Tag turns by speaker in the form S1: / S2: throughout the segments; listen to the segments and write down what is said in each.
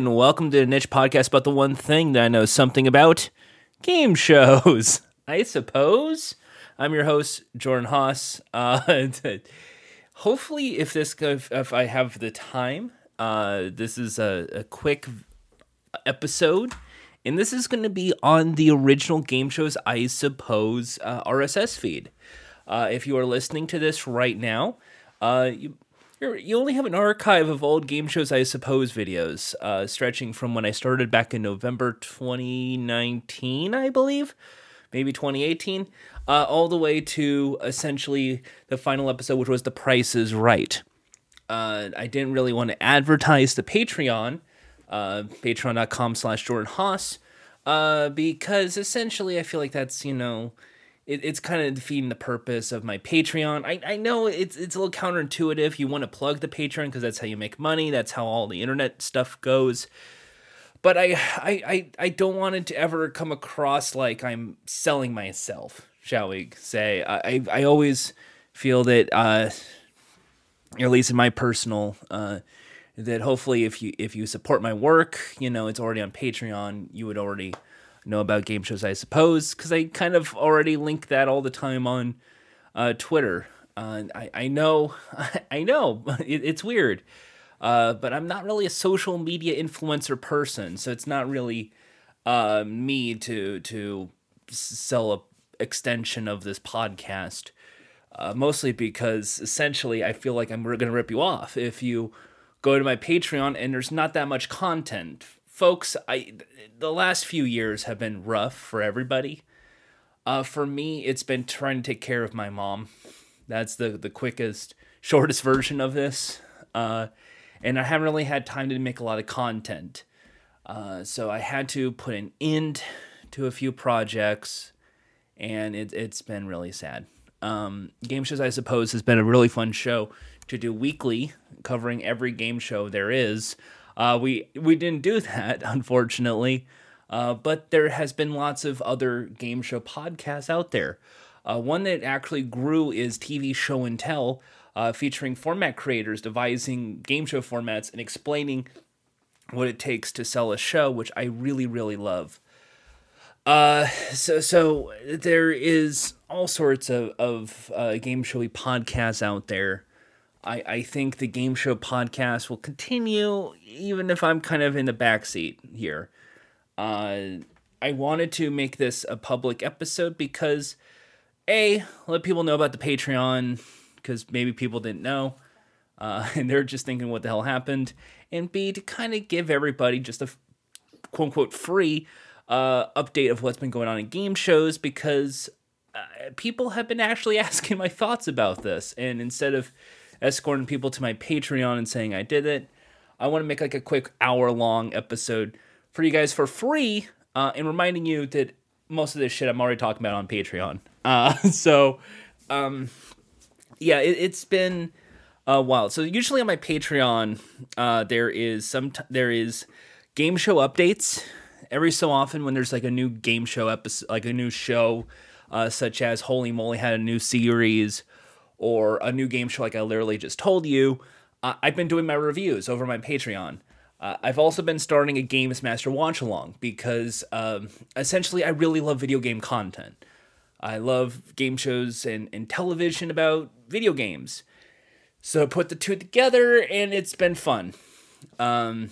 S1: and welcome to the Niche Podcast about the one thing that I know something about game shows. I suppose. I'm your host, Jordan Haas. Uh, hopefully, if this if, if I have the time, uh, this is a, a quick episode, and this is going to be on the original game shows, I suppose, uh, RSS feed. Uh, if you are listening to this right now, uh, you you only have an archive of old game shows, I suppose, videos, uh, stretching from when I started back in November 2019, I believe, maybe 2018, uh, all the way to essentially the final episode, which was The Price is Right. Uh, I didn't really want to advertise the Patreon, uh, patreon.com slash Jordan Haas, uh, because essentially I feel like that's, you know, it, it's kind of defeating the purpose of my Patreon. I, I know it's it's a little counterintuitive. You want to plug the Patreon because that's how you make money. That's how all the internet stuff goes. But I, I I I don't want it to ever come across like I'm selling myself, shall we say? I I, I always feel that, uh, at least in my personal, uh, that hopefully if you if you support my work, you know it's already on Patreon. You would already know about game shows, I suppose, because I kind of already link that all the time on uh, Twitter. Uh, I, I know, I know, it, it's weird, uh, but I'm not really a social media influencer person, so it's not really uh, me to to sell a extension of this podcast. Uh, mostly because essentially I feel like I'm going to rip you off if you go to my Patreon and there's not that much content folks, I the last few years have been rough for everybody. Uh, for me, it's been trying to take care of my mom. That's the the quickest, shortest version of this. Uh, and I haven't really had time to make a lot of content. Uh, so I had to put an end to a few projects, and it, it's been really sad. Um, game shows, I suppose, has been a really fun show to do weekly, covering every game show there is. Uh, we we didn't do that, unfortunately, uh, but there has been lots of other game show podcasts out there. Uh, one that actually grew is TV Show and Tell, uh, featuring format creators devising game show formats and explaining what it takes to sell a show, which I really really love. Uh, so so there is all sorts of of uh, game showy podcasts out there. I, I think the game show podcast will continue even if I'm kind of in the backseat here. Uh, I wanted to make this a public episode because a let people know about the Patreon because maybe people didn't know uh, and they're just thinking what the hell happened, and b to kind of give everybody just a quote unquote free uh, update of what's been going on in game shows because uh, people have been actually asking my thoughts about this, and instead of escorting people to my Patreon and saying I did it. I want to make like a quick hour long episode for you guys for free uh, and reminding you that most of this shit I'm already talking about on Patreon. Uh, so, um, yeah, it, has been a while. So usually on my Patreon, uh, there is some t- there is game show updates every so often when there's like a new game show episode, like a new show, uh, such as Holy Moly had a new series or a new game show like I literally just told you, uh, I've been doing my reviews over my Patreon. Uh, I've also been starting a Games Master watch along because um, essentially I really love video game content. I love game shows and, and television about video games. So put the two together and it's been fun. Um,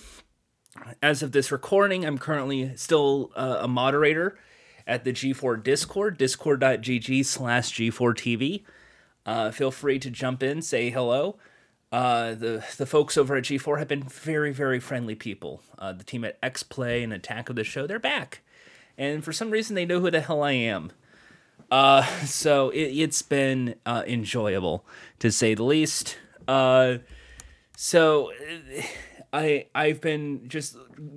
S1: as of this recording, I'm currently still uh, a moderator at the G4 Discord, discord.gg slash G4TV. Uh, feel free to jump in, say hello. Uh, the the folks over at G4 have been very very friendly people. Uh, the team at X Play and Attack of the Show they're back, and for some reason they know who the hell I am. Uh, so it, has been uh, enjoyable to say the least. Uh, so I I've been just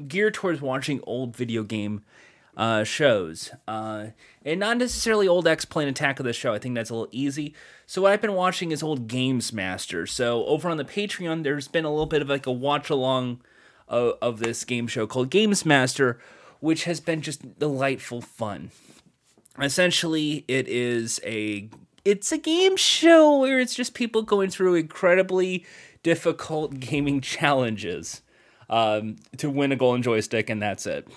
S1: geared towards watching old video game uh, shows. And not necessarily old X Play and Attack of the Show. I think that's a little easy. So what I've been watching is old Games Master. So over on the Patreon, there's been a little bit of like a watch along of, of this game show called Games Master, which has been just delightful fun. Essentially, it is a it's a game show where it's just people going through incredibly difficult gaming challenges. um, to win a golden joystick, and that's it.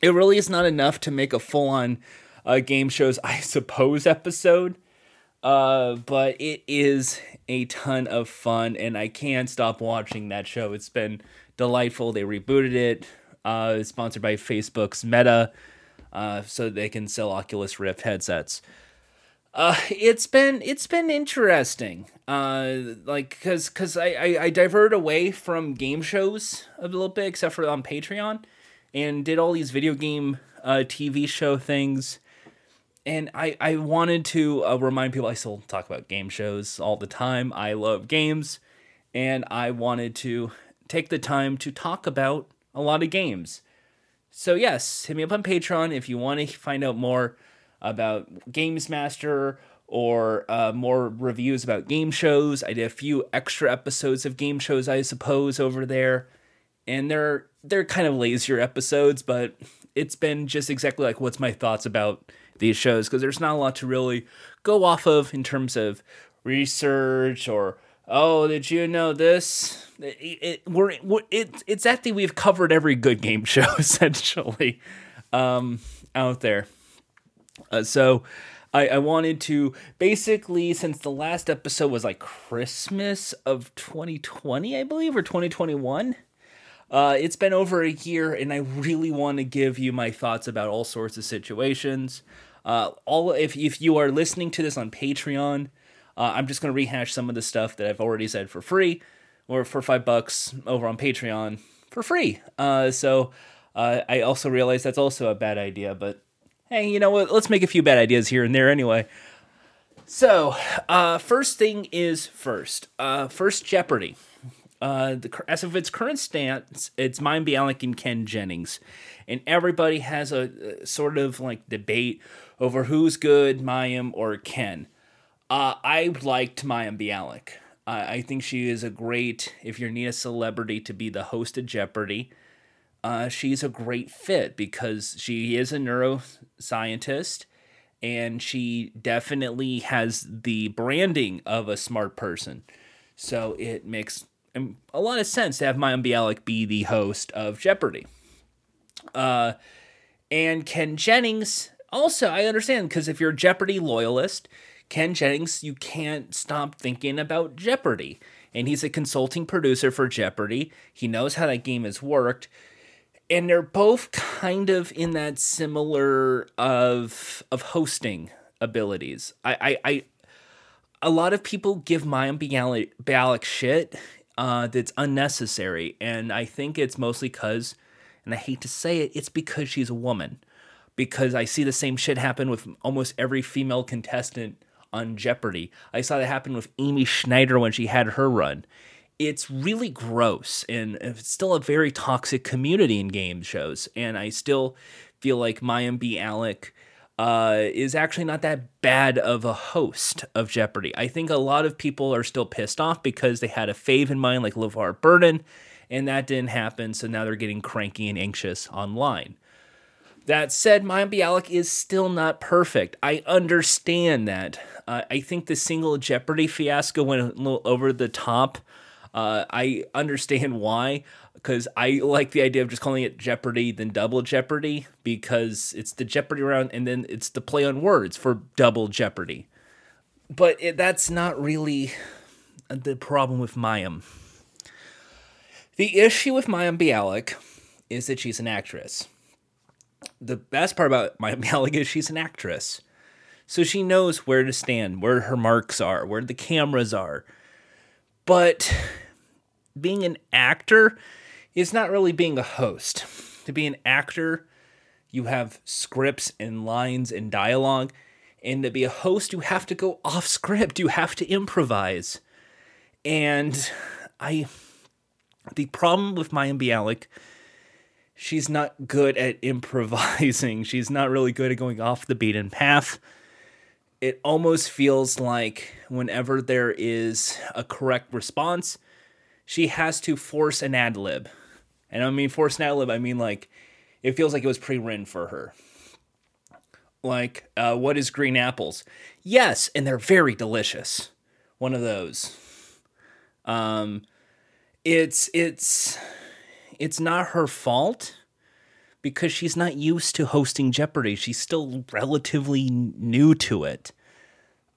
S1: It really is not enough to make a full on uh, game shows, I suppose, episode. Uh, but it is a ton of fun, and I can't stop watching that show. It's been delightful. They rebooted it. Uh, it's sponsored by Facebook's Meta, uh, so they can sell Oculus Rift headsets. Uh, it's been it's been interesting. Uh, like because because I, I I divert away from game shows a little bit, except for on Patreon, and did all these video game uh TV show things. And I, I wanted to uh, remind people I still talk about game shows all the time. I love games, and I wanted to take the time to talk about a lot of games. So yes, hit me up on Patreon if you want to find out more about Games Master or uh, more reviews about game shows. I did a few extra episodes of game shows, I suppose, over there, and they're they're kind of lazier episodes, but it's been just exactly like what's my thoughts about these shows because there's not a lot to really go off of in terms of research or oh did you know this it, it we're, we're it, it's that we've covered every good game show essentially um, out there uh, so I, I wanted to basically, since the last episode was like Christmas of 2020, I believe, or 2021. Uh, it's been over a year, and I really want to give you my thoughts about all sorts of situations. Uh, all if if you are listening to this on Patreon, uh, I'm just going to rehash some of the stuff that I've already said for free, or for five bucks over on Patreon for free. Uh, so uh, I also realize that's also a bad idea, but hey, you know what? Let's make a few bad ideas here and there anyway. So, uh, first thing is first. First Jeopardy. Uh, the, as of its current stance, it's Mayim Bialik and Ken Jennings, and everybody has a, a sort of like debate over who's good, Mayim or Ken. Uh, I liked Mayim Bialik. I think she is a great. If you need a celebrity to be the host of Jeopardy, uh, she's a great fit because she is a neuroscientist and she definitely has the branding of a smart person. So it makes a lot of sense to have Mayim Bialik be the host of Jeopardy. Uh, and Ken Jennings, also, I understand because if you're a Jeopardy loyalist, Ken Jennings, you can't stop thinking about Jeopardy. And he's a consulting producer for Jeopardy. He knows how that game has worked and they're both kind of in that similar of of hosting abilities. I I, I a lot of people give Mayim Bialik, shit uh, that's unnecessary, and I think it's mostly because, and I hate to say it, it's because she's a woman. Because I see the same shit happen with almost every female contestant on Jeopardy. I saw that happen with Amy Schneider when she had her run it's really gross and it's still a very toxic community in game shows. And I still feel like Mayim Bialik uh, is actually not that bad of a host of Jeopardy. I think a lot of people are still pissed off because they had a fave in mind like LeVar Burton, and that didn't happen. So now they're getting cranky and anxious online. That said, Mayim Bialik is still not perfect. I understand that. Uh, I think the single Jeopardy fiasco went a little over the top uh, I understand why, because I like the idea of just calling it Jeopardy then Double Jeopardy because it's the Jeopardy round and then it's the play on words for Double Jeopardy. But it, that's not really the problem with Mayim. The issue with Mayim Bialik is that she's an actress. The best part about Mayim Bialik is she's an actress. So she knows where to stand, where her marks are, where the cameras are. But being an actor is not really being a host. To be an actor, you have scripts and lines and dialogue. And to be a host, you have to go off script. You have to improvise. And I, the problem with Mayim Bialik, she's not good at improvising. She's not really good at going off the beaten path. It almost feels like whenever there is a correct response, she has to force an ad lib. And I mean for lib, I mean like it feels like it was pre-written for her. Like, uh, what is green apples? Yes, and they're very delicious. One of those. Um, it's it's it's not her fault because she's not used to hosting Jeopardy. She's still relatively new to it.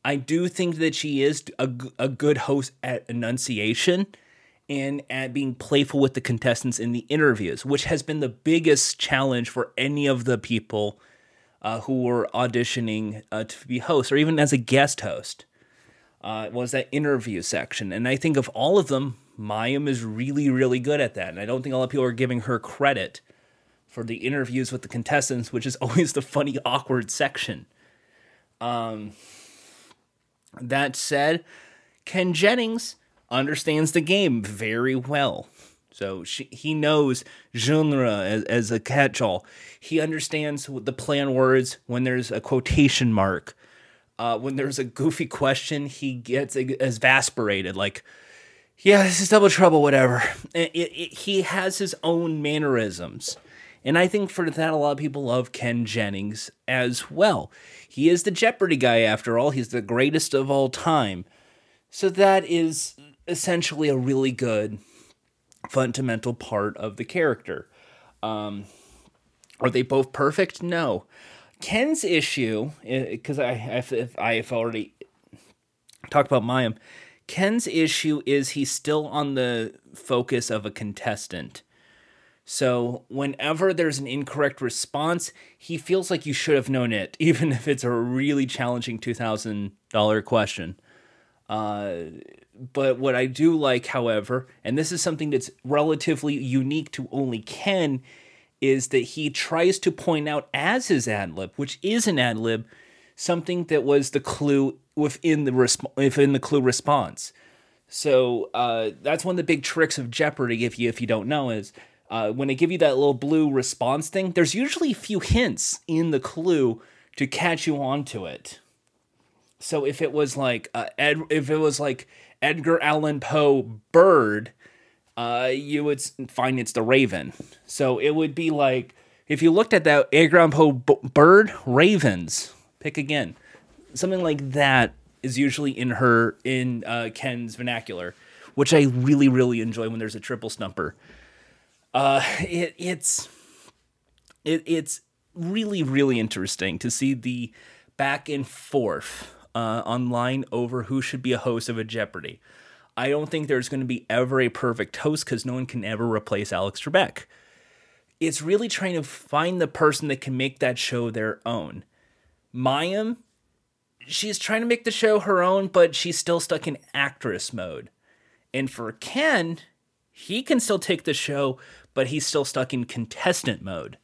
S1: I do think that she is a, a good host at enunciation and at being playful with the contestants in the interviews, which has been the biggest challenge for any of the people uh, who were auditioning uh, to be hosts or even as a guest host. Uh, was that interview section. And I think of all of them, Mayim is really, really good at that. And I don't think a lot of people are giving her credit for the interviews with the contestants, which is always the funny, awkward section. Um, that said, Ken Jennings understands the game very well. So she, he knows genre as, as a catch-all. He understands the plan words when there's a quotation mark. Uh, when there's a goofy question, he gets exasperated, like, "Yeah, this is double trouble, whatever." It, it, he has his own mannerisms, and I think for that, a lot of people love Ken Jennings as well. He is the Jeopardy guy, after all. He's the greatest of all time. So that is essentially a really good fundamental part of the character. Um, are they both perfect? No. Ken's issue, because I, I've, I've already talked about Mayim, Ken's issue is he's still on the focus of a contestant. So, whenever there's an incorrect response, he feels like you should have known it, even if it's a really challenging $2,000 question. Uh, but what I do like, however, and this is something that's relatively unique to only Ken, is that he tries to point out as his ad lib, which is an ad lib, something that was the clue within the resp- within the clue response. So uh, that's one of the big tricks of Jeopardy. If you if you don't know, is uh, when they give you that little blue response thing, there's usually a few hints in the clue to catch you onto it. So if it was like uh, if it was like Edgar Allan Poe bird, uh, you would find it's the raven. So it would be like if you looked at that Edgar Allan Poe b- bird, ravens. Pick again, something like that is usually in her in uh, Ken's vernacular, which I really really enjoy when there's a triple stumper. Uh, it, it's it, it's really really interesting to see the back and forth uh, online over who should be a host of a Jeopardy. I don't think there's going to be ever a perfect host because no one can ever replace Alex Trebek. It's really trying to find the person that can make that show their own. Mayim, she's trying to make the show her own, but she's still stuck in actress mode. And for Ken, he can still take the show, but he's still stuck in contestant mode.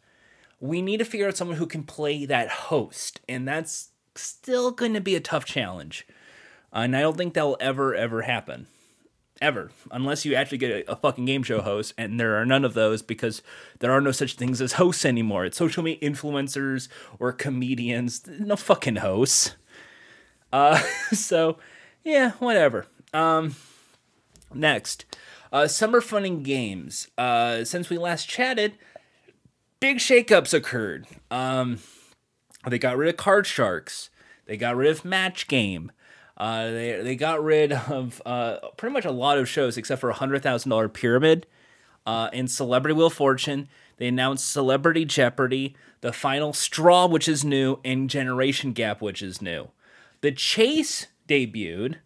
S1: We need to figure out someone who can play that host, and that's still going to be a tough challenge. And I don't think that'll ever, ever happen. Ever. Unless you actually get a, a, fucking game show host, and there are none of those because there are no such things as hosts anymore. It's social media influencers or comedians. No fucking hosts. Uh, so, yeah, whatever. Um, next. Uh, summer fun and games. Uh, since we last chatted, big shakeups occurred. Um, they got rid of Card Sharks. They got rid of Match Game. Uh, they they got rid of uh, pretty much a lot of shows except for a hundred thousand dollar pyramid. Uh, and Celebrity Wheel of Fortune. They announced Celebrity Jeopardy, The Final Straw, which is new, and Generation Gap, which is new. The Chase debuted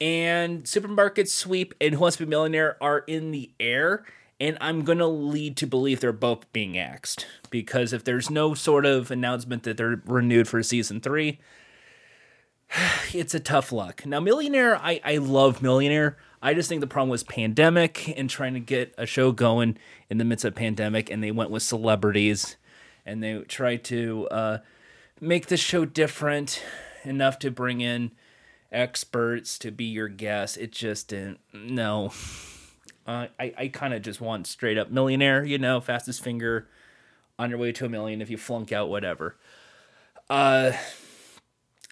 S1: and Supermarket Sweep and Who Wants to Be a Millionaire are in the air. And I'm going to lead to believe they're both being axed because if there's no sort of announcement that they're renewed for season three, it's a tough luck. Now, Millionaire, I, I love Millionaire. I just think the problem was pandemic and trying to get a show going in the midst of pandemic, and they went with celebrities and they tried to uh, make the show different enough to bring in experts to be your guest. It just didn't. No. Uh, I, I kind of just want straight up millionaire, you know, fastest finger on your way to a million if you flunk out, whatever. Uh,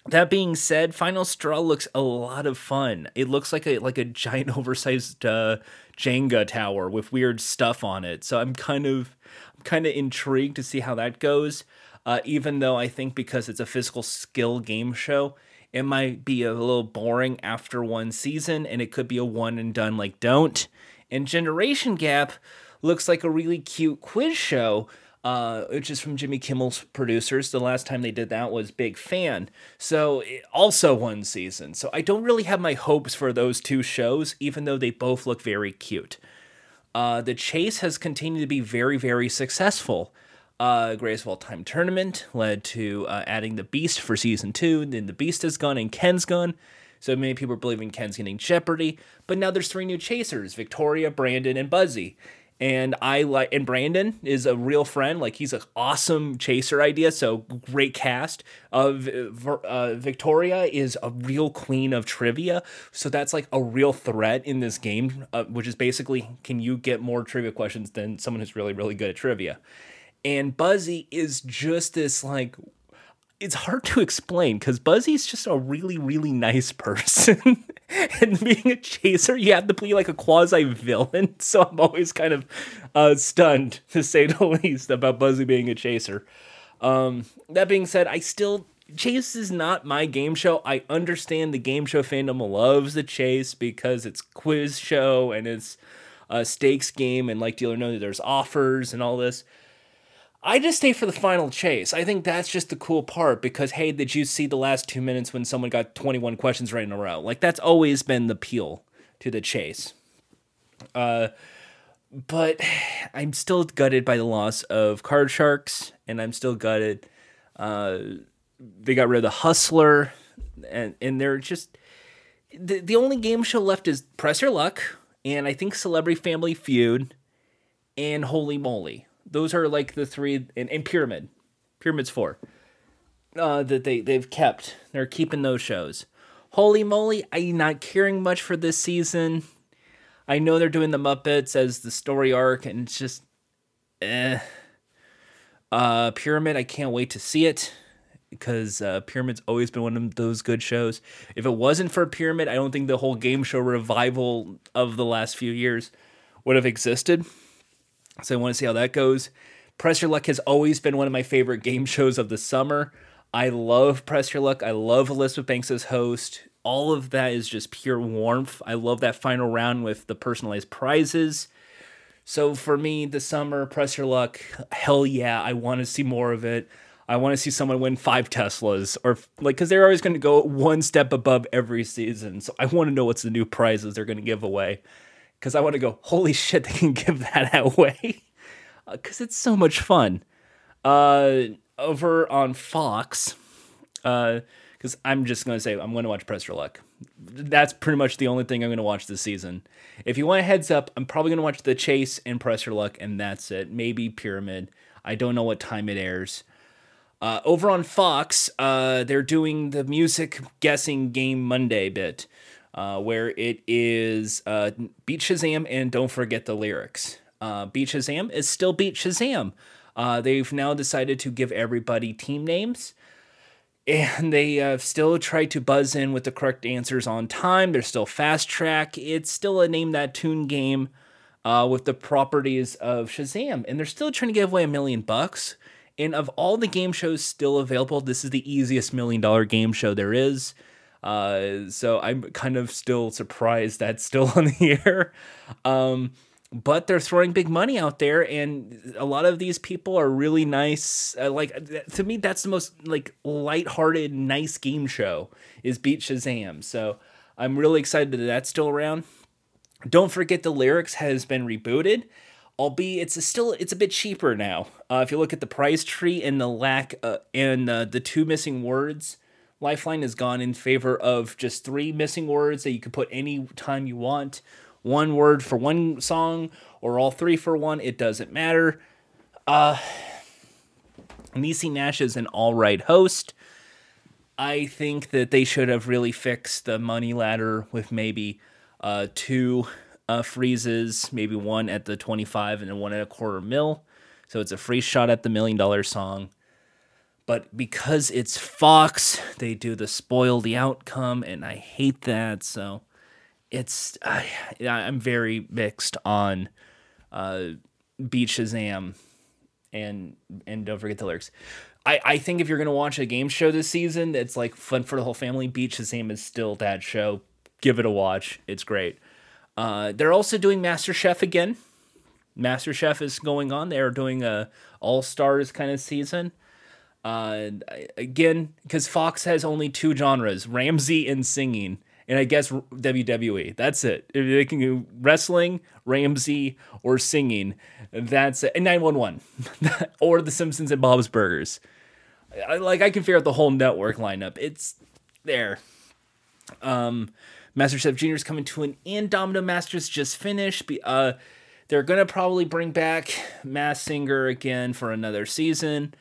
S1: that being said, Final Straw looks a lot of fun. It looks like a like a giant oversized uh, Jenga tower with weird stuff on it. So I'm kind of I'm kind of intrigued to see how that goes. Uh, even though I think because it's a physical skill game show, it might be a little boring after one season and it could be a one and done like don't. And Generation Gap looks like a really cute quiz show. Uh, which is from Jimmy Kimmel's producers. The last time they did that was Big Fan. So, also one season. So, I don't really have my hopes for those two shows, even though they both look very cute. Uh, the Chase has continued to be very, very successful. Uh, Greatest of All Time tournament led to uh, adding the Beast for season two. Then the Beast is gone and Ken's gone. So many people are believing Ken's getting Jeopardy. But now there's three new chasers Victoria, Brandon, and Buzzy and I like and Brandon is a real friend. Like he's an awesome chaser idea. So great cast. Of uh, uh, Victoria is a real queen of trivia. So that's like a real threat in this game, uh, which is basically can you get more trivia questions than someone who's really really good at trivia. And Buzzy is just this like it's hard to explain because Buzzy's just a really, really nice person. and being a chaser, you have to be like a quasi villain. So I'm always kind of uh, stunned, to say the least, about Buzzy being a chaser. Um, that being said, I still. Chase is not my game show. I understand the game show fandom loves the chase because it's quiz show and it's a stakes game and like deal or no, there's offers and all this. I just stay for the final chase. I think that's just the cool part because hey, did you see the last two minutes when someone got 21 questions right in a row? Like that's always been the appeal to the chase. Uh, but I'm still gutted by the loss of Card Sharks, and I'm still gutted. Uh, they got rid of the Hustler, and and they're just the the only game show left is Press Your Luck, and I think Celebrity Family Feud, and Holy Moly those are like the three in, in Pyramid. Pyramid's four. Uh, that they they've kept. They're keeping those shows. Holy moly, I'm not caring much for this season. I know they're doing the Muppets as the story arc, and it's just, eh. Uh, Pyramid, I can't wait to see it because uh, Pyramid's always been one of those good shows. If it wasn't for Pyramid, I don't think the whole game show revival of the last few years would have existed. So I want to see how that goes. Press Your Luck has always been one of my favorite game shows of the summer. I love Press Your Luck. I love Elizabeth Banks as host. All of that is just pure warmth. I love that final round with the personalized prizes. So for me, the summer, Press Your Luck, hell yeah, I want to see more of it. I want to see someone win five Teslas or like, because they're always going to go one step above every season. So I want to know what's the new prizes they're going to give away because I want to go, holy shit, they can give that away. Because uh, it's so much fun. Uh, over on Fox, uh, because uh, I'm just going to say, I'm going to watch Press Your Luck. That's pretty much the only thing I'm going to watch this season. If you want a heads up, I'm probably going to watch The Chase and Press Your Luck, and that's it. Maybe Pyramid. I don't know what time it airs. Uh, over on Fox, uh, they're doing the music guessing game Monday bit uh, where it is uh, Beat Shazam and don't forget the lyrics. Uh, Beat Shazam is still Beat Shazam. Uh, they've now decided to give everybody team names. And they uh, still try to buzz in with the correct answers on time. They're still fast track. It's still a name that tune game uh, with the properties of Shazam. And they're still trying to give away a million bucks. And of all the game shows still available, this is the easiest million dollar game show there is. Uh, so I'm kind of still surprised that's still on the air. Um, but they're throwing big money out there, and a lot of these people are really nice. Uh, like to me, that's the most like lighthearted, nice game show is Beat Shazam. So I'm really excited that that's still around. Don't forget the lyrics has been rebooted albeit it's a still it's a bit cheaper now. Uh, if you look at the price tree and the lack uh, and uh, the two missing words, Lifeline has gone in favor of just three missing words that you can put any time you want. One word for one song or all three for one, it doesn't matter. Uh, Niecy Nash is an all right host. I think that they should have really fixed the money ladder with maybe uh, two uh, freezes, maybe one at the 25 and then one at a quarter mil. So it's a free shot at the million dollar song. But because it's Fox, they do the spoil the outcome, and I hate that. So it's I, I'm very mixed on uh, Beat Shazam and and don't forget the lyrics. I, I think if you're gonna watch a game show this season that's like fun for the whole family, Beat Shazam is still that show. Give it a watch. It's great. Uh, they're also doing Master Chef again. MasterChef is going on. They're doing a All Stars kind of season. Uh, again, because Fox has only two genres: Ramsay and singing, and I guess WWE. That's it. If they can do wrestling, Ramsay, or singing, that's it. And nine one one, or The Simpsons and Bob's Burgers. I, like I can figure out the whole network lineup. It's there. Um, MasterChef Junior is coming to an end. Domino Masters just finished. Uh, they're gonna probably bring back Masked Singer again for another season.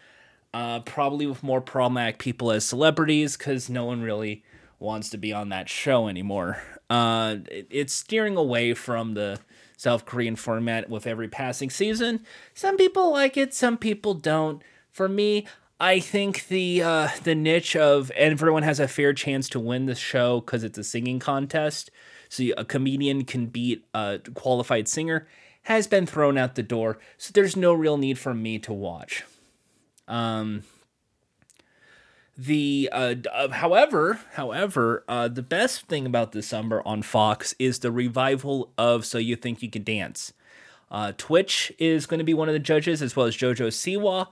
S1: Uh, probably with more problematic people as celebrities because no one really wants to be on that show anymore. Uh, it, it's steering away from the South Korean format with every passing season. Some people like it, some people don't. For me, I think the uh, the niche of everyone has a fair chance to win the show because it's a singing contest. So a comedian can beat a qualified singer has been thrown out the door. So there's no real need for me to watch. Um, the uh, uh, however, however, uh, the best thing about December on Fox is the revival of So You Think You Can Dance. Uh, Twitch is going to be one of the judges, as well as JoJo Siwa.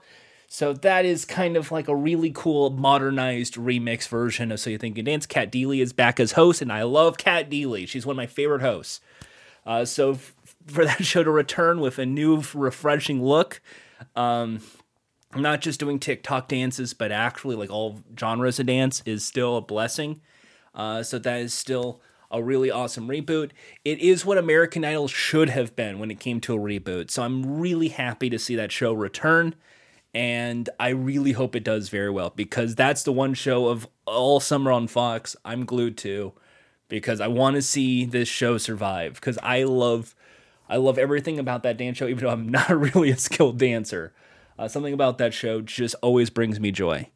S1: So that is kind of like a really cool modernized remix version of So You Think You Can Dance. Cat Deeley is back as host, and I love Cat Deeley. She's one of my favorite hosts. Uh, so f- for that show to return with a new, refreshing look, um, not just doing TikTok dances, but actually like all genres of dance is still a blessing. Uh, so that is still a really awesome reboot. It is what American Idol should have been when it came to a reboot. So I'm really happy to see that show return and I really hope it does very well because that's the one show of all summer on Fox I'm glued to because I want to see this show survive because I love I love everything about that dance show even though I'm not really a skilled dancer. Uh, something about that show just always brings me joy.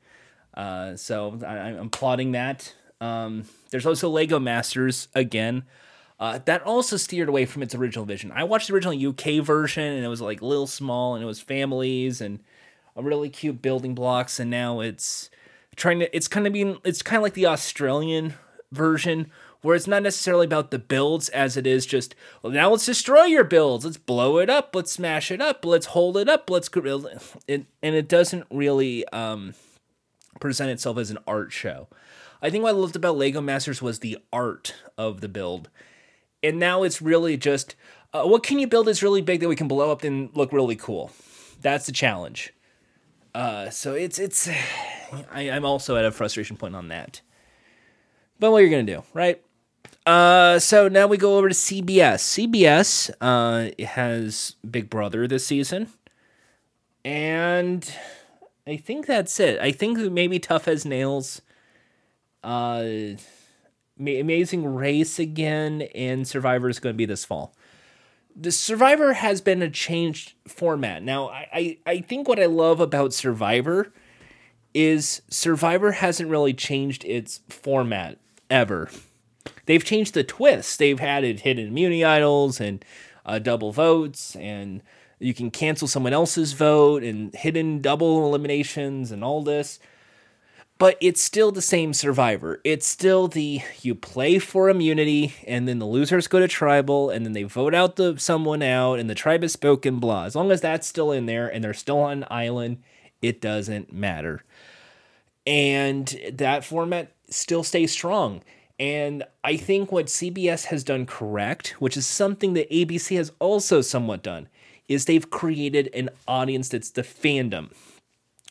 S1: Uh, so I, am plotting that. Um, there's also Lego Masters again. Uh, that also steered away from its original vision. I watched the original UK version and it was like little small and it was families and a really cute building blocks, and now it's trying to. It's kind of being. It's kind of like the Australian version where it's not necessarily about the builds as it is just well now let's destroy your builds. Let's blow it up. Let's smash it up. Let's hold it up. Let's it and it doesn't really um, present itself as an art show. I think what i loved about lego masters was the art of the build. And now it's really just uh, what can you build that's really big that we can blow up and look really cool? That's the challenge. Uh, so it's it's I, I'm also at a frustration point on that. But what you're gonna do, right? Uh, so now we go over to CBS. CBS uh, has Big Brother this season, and I think that's it. I think maybe Tough as Nails, uh, Amazing Race again, and Survivor is going to be this fall the Survivor has been a changed format. Now, I, I, I think what I love about Survivor is Survivor hasn't really changed its format ever. They've changed the twists. They've added hidden immunity idols and uh, double votes, and you can cancel someone else's vote and hidden double eliminations and all this but it's still the same survivor. It's still the you play for immunity, and then the losers go to tribal, and then they vote out the someone out, and the tribe is spoken blah. As long as that's still in there and they're still on an island, it doesn't matter. And that format still stays strong. And I think what CBS has done correct, which is something that ABC has also somewhat done, is they've created an audience that's the fandom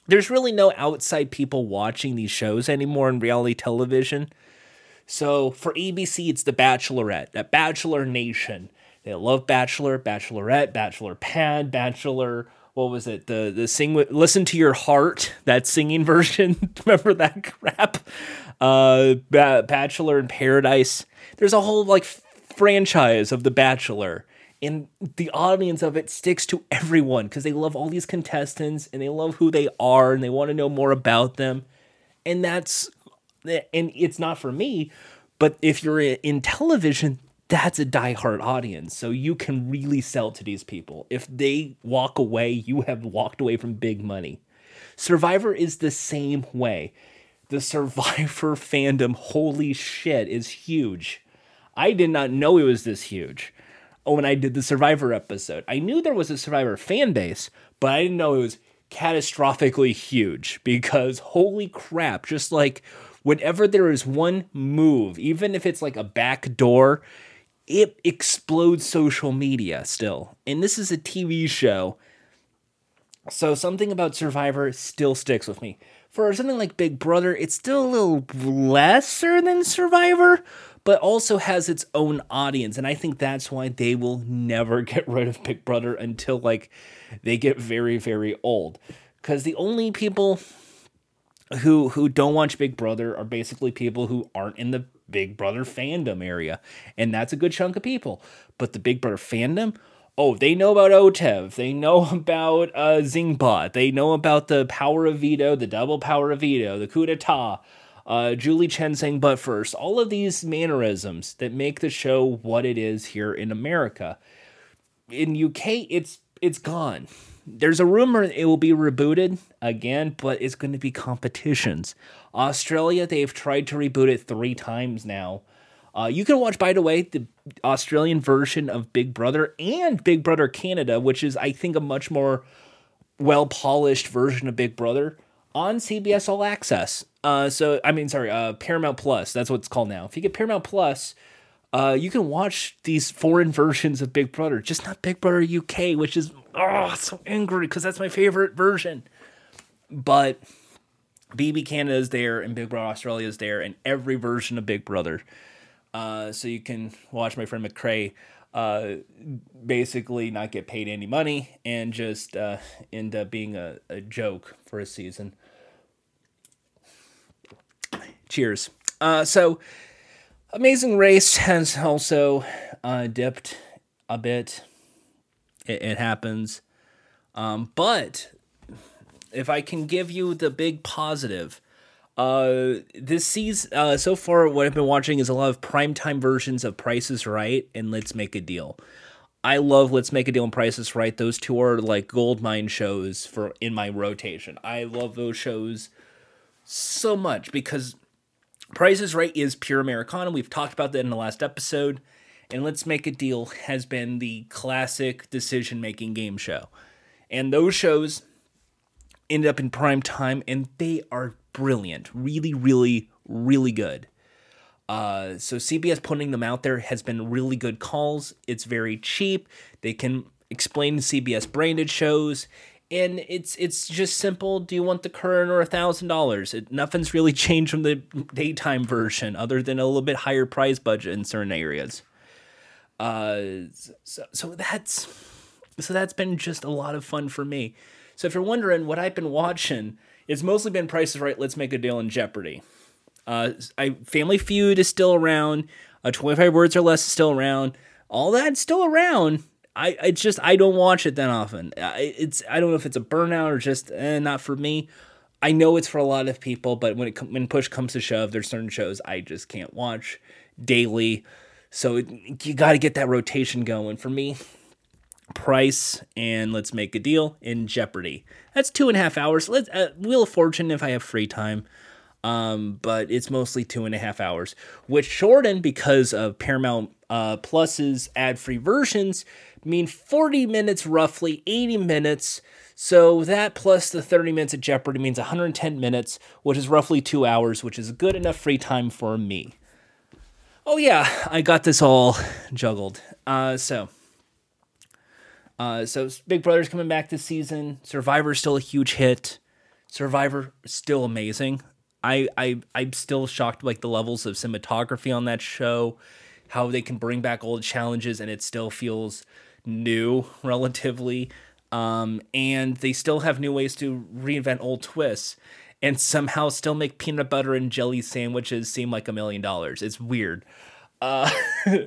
S1: there's really no outside people watching these shows anymore in reality television. So for ABC, it's The Bachelorette, that Bachelor Nation. They love Bachelor, Bachelorette, Bachelor Pad, Bachelor. What was it? The the sing listen to your heart. That singing version. Remember that crap? Uh, ba- Bachelor in Paradise. There's a whole like franchise of The Bachelor and the audience of it sticks to everyone because they love all these contestants and they love who they are and they want to know more about them and that's and it's not for me but if you're in television that's a diehard audience so you can really sell to these people. If they walk away you have walked away from big money. Survivor is the same way the survivor fandom holy shit is huge i did not know it was this huge Oh, when I did the Survivor episode, I knew there was a Survivor fan base, but I didn't know it was catastrophically huge because holy crap, just like whenever there is one move, even if it's like a back door, it explodes social media still. And this is a TV show. So something about Survivor still sticks with me. For something like Big Brother, it's still a little lesser than Survivor, but also has its own audience. And I think that's why they will never get rid of Big Brother until like they get very, very old. Because the only people who who don't watch Big Brother are basically people who aren't in the Big Brother fandom area, and that's a good chunk of people. But the Big Brother fandom, oh, they know about OTEV, they know about uh, Zingbot, they know about the power of veto, the double power of veto, the coup d'état, uh, Julie Chen saying "but first, all of these mannerisms that make the show what it is here in America. In UK, it's it's gone there's a rumor it will be rebooted again, but it's going to be competitions. Australia, they've tried to reboot it three times now. Uh, you can watch, by the way, the Australian version of Big Brother and Big Brother Canada, which is, I think, a much more well polished version of Big Brother on CBS All Access. Uh, so, I mean, sorry, uh, Paramount Plus. That's what it's called now. If you get Paramount Plus, uh, you can watch these foreign versions of Big Brother, just not Big Brother UK, which is oh so angry because that's my favorite version. But BB Canada is there and Big Brother Australia is there and every version of Big Brother. Uh, so you can watch my friend McCrae uh, basically not get paid any money and just uh, end up being a, a joke for a season. Cheers. Uh, so Amazing Race has also uh, dipped a bit. It, it happens. Um, but if I can give you the big positive, uh, this season, uh, so far, what I've been watching is a lot of primetime versions of Prices Right and Let's Make a Deal. I love Let's Make a Deal and Prices Right. Those two are like gold mine shows for in my rotation. I love those shows so much because Price is Right is pure Americana. We've talked about that in the last episode. And Let's Make a Deal has been the classic decision making game show. And those shows ended up in prime time and they are brilliant. Really, really, really good. Uh, so CBS putting them out there has been really good calls. It's very cheap. They can explain CBS branded shows and it's it's just simple. Do you want the current or a thousand dollars? Nothing's really changed from the daytime version, other than a little bit higher price budget in certain areas. Uh, so, so that's so that's been just a lot of fun for me. So if you're wondering what I've been watching, it's mostly been Prices Right. Let's make a deal in Jeopardy. Uh, I Family Feud is still around. Uh, 25 Words or Less is still around. All that's still around. I it's just I don't watch it that often. It's I don't know if it's a burnout or just eh, not for me. I know it's for a lot of people, but when it when push comes to shove, there's certain shows I just can't watch daily. So it, you got to get that rotation going. For me, Price and Let's Make a Deal in Jeopardy. That's two and a half hours. Let's uh, Wheel of Fortune if I have free time. Um, but it's mostly two and a half hours, which shortened because of Paramount uh, Plus's ad free versions mean 40 minutes roughly, 80 minutes. So that plus the 30 minutes of Jeopardy means 110 minutes, which is roughly two hours, which is good enough free time for me. Oh yeah, I got this all juggled. Uh, so, uh, so Big Brother's coming back this season. Survivor's still a huge hit. Survivor still amazing. I I I'm still shocked like the levels of cinematography on that show, how they can bring back old challenges and it still feels new relatively. Um, and they still have new ways to reinvent old twists and somehow still make peanut butter and jelly sandwiches seem like a million dollars. It's weird. Uh,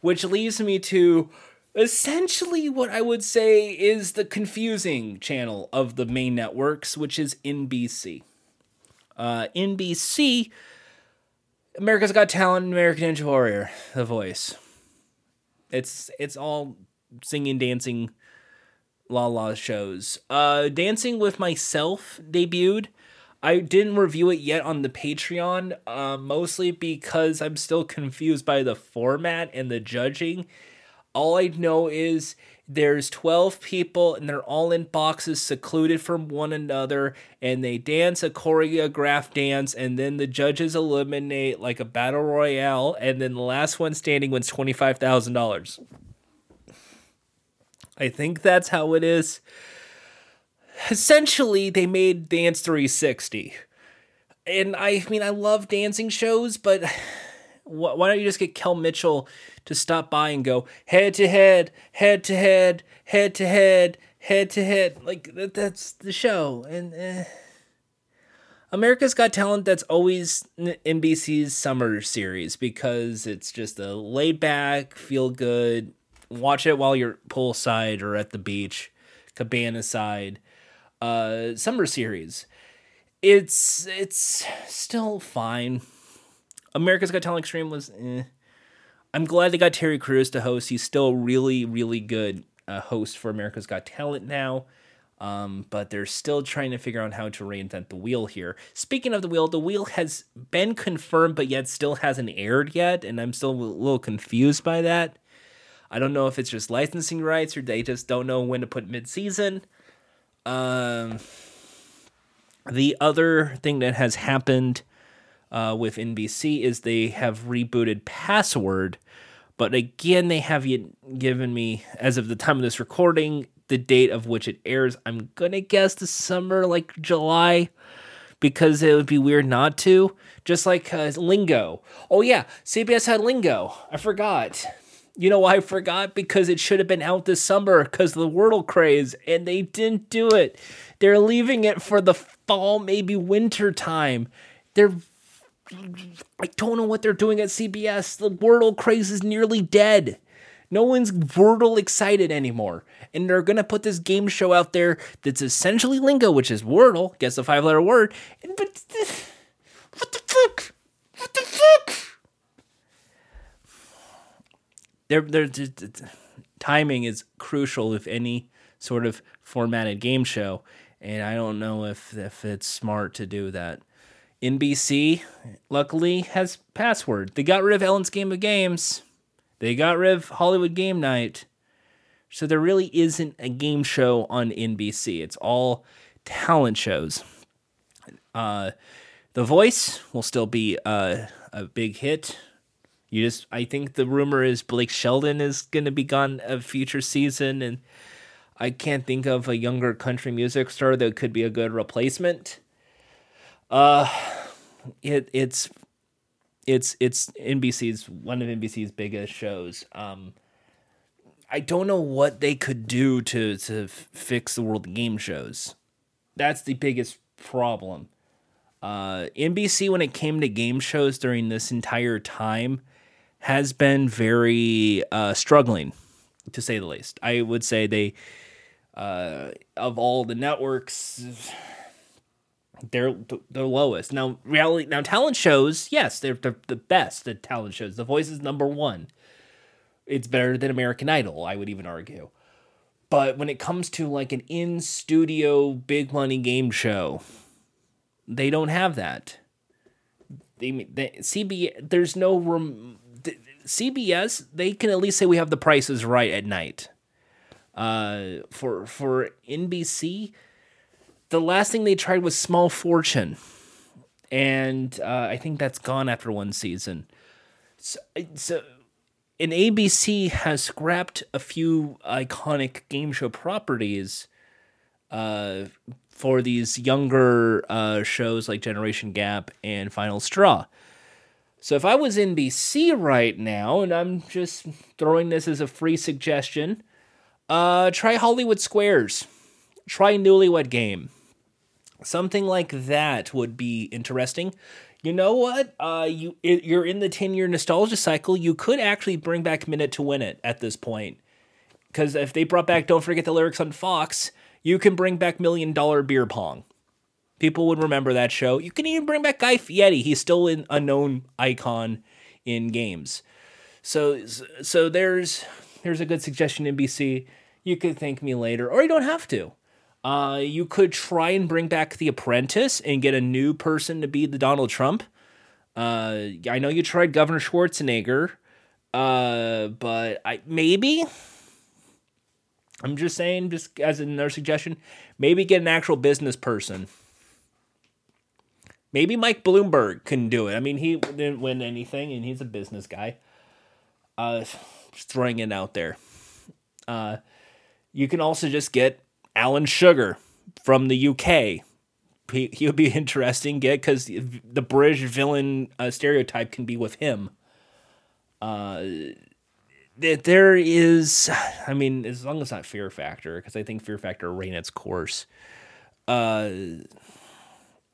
S1: which leads me to essentially what I would say is the confusing channel of the main networks, which is NBC. Uh, NBC, America's Got Talent, American Ninja Warrior, The Voice. It's it's all singing, dancing, la la shows. Uh, Dancing with Myself debuted. I didn't review it yet on the Patreon, uh, mostly because I'm still confused by the format and the judging. All I know is there's 12 people and they're all in boxes secluded from one another and they dance a choreographed dance and then the judges eliminate like a battle royale and then the last one standing wins $25,000. I think that's how it is. Essentially, they made Dance 360. And I mean, I love dancing shows, but why don't you just get Kel Mitchell to stop by and go head to head, head to head, head to head, head to head? Like that, that's the show. And eh. America's Got Talent. That's always NBC's summer series because it's just a laid back, feel good. Watch it while you're poolside or at the beach, cabana side. Uh, summer series. It's it's still fine America's Got Talent Extreme was. Eh. I'm glad they got Terry Crews to host. He's still really, really good uh, host for America's Got Talent now. Um, but they're still trying to figure out how to reinvent the wheel here. Speaking of the wheel, the wheel has been confirmed, but yet still hasn't aired yet, and I'm still a little confused by that. I don't know if it's just licensing rights or they just don't know when to put mid-season. Um, the other thing that has happened uh, with NBC is they have rebooted Password, but again, they have yet given me, as of the time of this recording, the date of which it airs. I'm gonna guess the summer, like July, because it would be weird not to. Just like uh, Lingo. Oh yeah, CBS had Lingo. I forgot. You know why I forgot? Because it should have been out this summer because of the Wordle craze, and they didn't do it. They're leaving it for the fall, maybe winter time. They're I don't know what they're doing at CBS. The Wordle craze is nearly dead. No one's Wordle excited anymore. And they're going to put this game show out there that's essentially lingo, which is Wordle, guess a five letter word. But what the fuck? What the fuck? There, there, timing is crucial if any sort of formatted game show. And I don't know if, if it's smart to do that. NBC, luckily, has password. They got rid of Ellen's Game of Games. They got rid of Hollywood Game Night. So there really isn't a game show on NBC. It's all talent shows. Uh, the Voice will still be a, a big hit. You just, I think the rumor is Blake Shelton is going to be gone a future season, and I can't think of a younger country music star that could be a good replacement. Uh, it it's it's it's NBC's one of NBC's biggest shows. Um, I don't know what they could do to to fix the world of game shows. That's the biggest problem. Uh, NBC when it came to game shows during this entire time has been very uh, struggling, to say the least. I would say they uh, of all the networks they're the lowest. Now, reality, now talent shows, yes, they're, they're the best at talent shows. The Voice is number one. It's better than American Idol, I would even argue. But when it comes to like an in studio big money game show, they don't have that. They, they CB there's no room. CBS they can at least say we have the prices right at night. Uh, for for NBC, the last thing they tried was Small Fortune, and uh, I think that's gone after one season. So, so, and ABC has scrapped a few iconic game show properties uh, for these younger uh, shows like Generation Gap and Final Straw. So if I was NBC right now, and I'm just throwing this as a free suggestion, uh, try Hollywood Squares. Try Newlywed Game. Something like that would be interesting. You know what? Uh, you you're in the ten year nostalgia cycle. You could actually bring back Minute to Win It at this point, because if they brought back Don't Forget the Lyrics on Fox, you can bring back Million Dollar Beer Pong. People would remember that show. You can even bring back Guy Fieri. He's still an unknown icon in games. So so there's there's a good suggestion NBC. You could thank me later, or you don't have to. Uh, you could try and bring back The Apprentice and get a new person to be the Donald Trump. Uh, I know you tried Governor Schwarzenegger. Uh, but I maybe I'm just saying, just as another suggestion, maybe get an actual business person. Maybe Mike Bloomberg can do it. I mean, he didn't win anything, and he's a business guy. Uh, just throwing it out there. Uh, you can also just get Alan Sugar from the UK. He, he would be interesting get because the British villain uh, stereotype can be with him. Uh, there is, I mean, as long as it's not Fear Factor, because I think Fear Factor ran its course. Uh,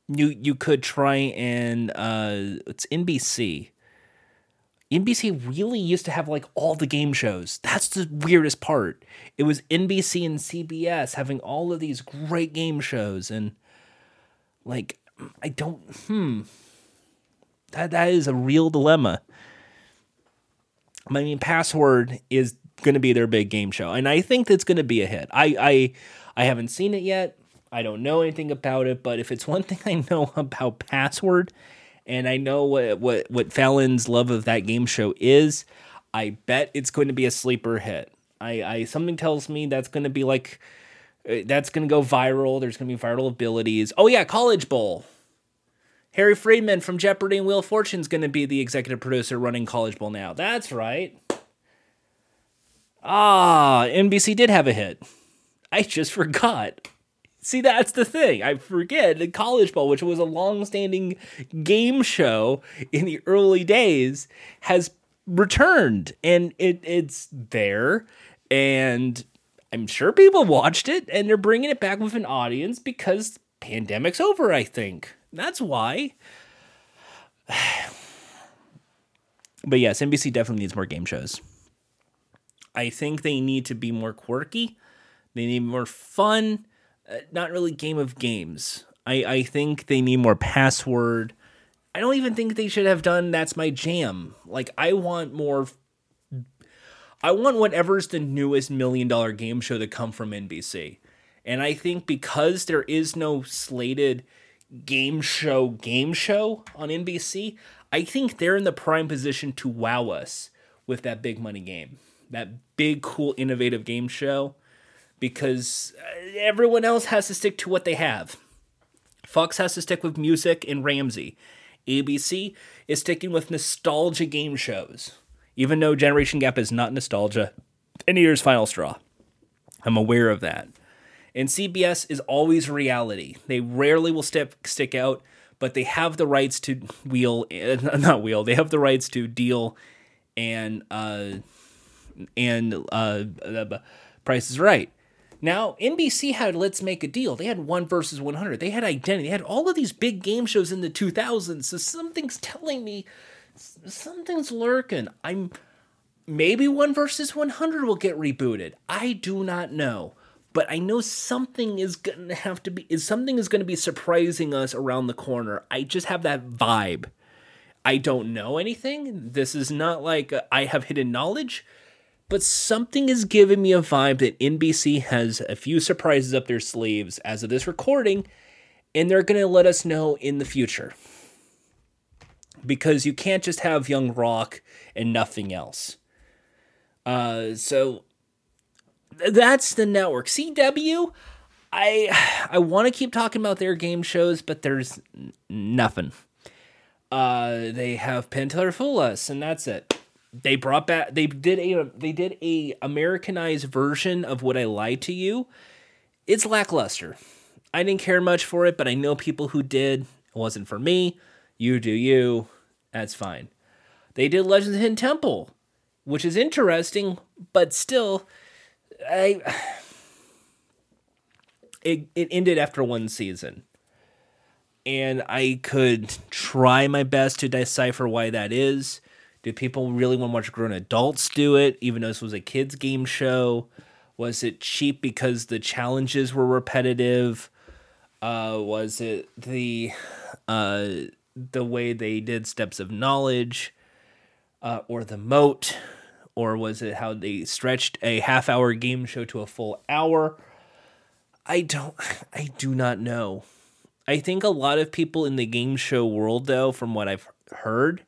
S1: you you could try and uh, it's NBC. NBC really used to have like all the game shows. That's the weirdest part. It was NBC and CBS having all of these great game shows, and like I don't. Hmm. That that is a real dilemma. I mean, Password is going to be their big game show, and I think that's going to be a hit. I I I haven't seen it yet. I don't know anything about it, but if it's one thing I know about Password, and I know what what what Fallon's love of that game show is, I bet it's going to be a sleeper hit. I, I something tells me that's going to be like uh, that's going to go viral. There's going to be viral abilities. Oh yeah, College Bowl. Harry Friedman from Jeopardy and Wheel of Fortune is going to be the executive producer running College Bowl now. That's right. Ah, NBC did have a hit. I just forgot. See, that's the thing. I forget the College Bowl, which was a long-standing game show in the early days, has returned, and it it's there, and I'm sure people watched it, and they're bringing it back with an audience because pandemic's over. I think. That's why. but yes, NBC definitely needs more game shows. I think they need to be more quirky. They need more fun. Uh, not really game of games. I, I think they need more password. I don't even think they should have done that's my jam. Like I want more I want whatever's the newest million dollar game show to come from NBC. And I think because there is no slated game show game show on NBC, I think they're in the prime position to wow us with that big money game. That big cool innovative game show because uh, everyone else has to stick to what they have. Fox has to stick with music and Ramsay. ABC is sticking with nostalgia game shows. Even though Generation Gap is not nostalgia, Any here's Final Straw. I'm aware of that. And CBS is always reality. They rarely will step, stick out, but they have the rights to wheel, not wheel, they have the rights to deal and, uh, and, uh, uh Price is Right. Now, NBC had Let's Make a Deal. They had One versus 100. They had Identity. They had all of these big game shows in the 2000s. So something's telling me something's lurking. I'm maybe One versus 100 will get rebooted. I do not know but I know something is going to have to be is something is going to be surprising us around the corner. I just have that vibe. I don't know anything. This is not like uh, I have hidden knowledge, but something is giving me a vibe that NBC has a few surprises up their sleeves as of this recording, and they're going to let us know in the future. Because you can't just have Young Rock and nothing else. Uh, so that's the network. CW, I I want to keep talking about their game shows, but there's nothing. Uh, they have Us, and that's it. They brought back. They did a they did a Americanized version of Would I Lie to You. It's lackluster. I didn't care much for it, but I know people who did. It wasn't for me. You do you. That's fine. They did Legends of Hidden Temple, which is interesting, but still I it it ended after one season. And I could try my best to decipher why that is. Do people really want to watch grown adults do it, even though this was a kids' game show? Was it cheap because the challenges were repetitive? Uh, was it the uh, the way they did Steps of Knowledge uh, or the Moat? or was it how they stretched a half hour game show to a full hour? I don't I do not know. I think a lot of people in the game show world though from what I've heard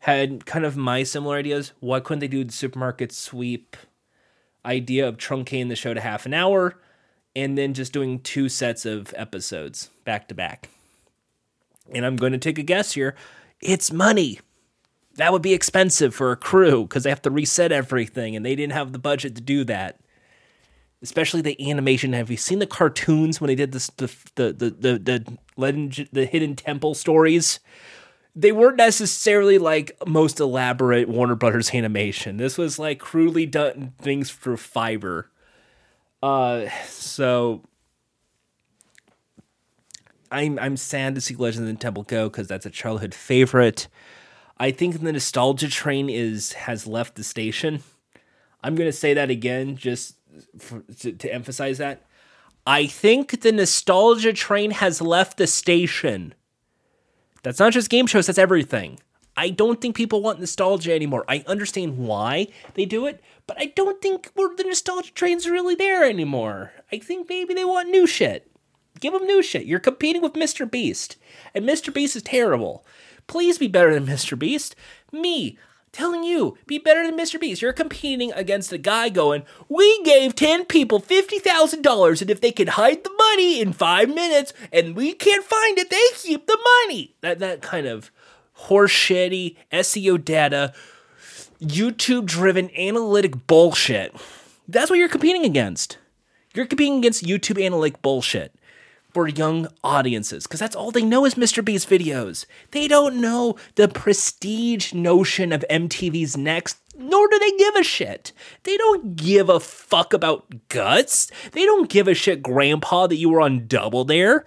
S1: had kind of my similar ideas. Why couldn't they do the supermarket sweep idea of truncating the show to half an hour and then just doing two sets of episodes back to back? And I'm going to take a guess here. It's money. That would be expensive for a crew because they have to reset everything and they didn't have the budget to do that. Especially the animation. Have you seen the cartoons when they did this the the the the, the legend the hidden temple stories? They weren't necessarily like most elaborate Warner Brothers animation. This was like crudely done things for Fiverr. Uh so I'm I'm sad to see Legends of Temple go because that's a childhood favorite. I think the nostalgia train is has left the station. I'm gonna say that again just for, to, to emphasize that. I think the nostalgia train has left the station. That's not just game shows, that's everything. I don't think people want nostalgia anymore. I understand why they do it, but I don't think the nostalgia train's really there anymore. I think maybe they want new shit. Give them new shit. You're competing with Mr. Beast, and Mr. Beast is terrible. Please be better than Mr. Beast. Me, telling you, be better than Mr. Beast. You're competing against a guy going, We gave 10 people $50,000, and if they can hide the money in five minutes and we can't find it, they keep the money. That, that kind of horseshitty SEO data, YouTube driven analytic bullshit. That's what you're competing against. You're competing against YouTube analytic bullshit for young audiences because that's all they know is Mr. Beast videos. They don't know the prestige notion of MTV's Next, nor do they give a shit. They don't give a fuck about guts. They don't give a shit, Grandpa, that you were on Double Dare.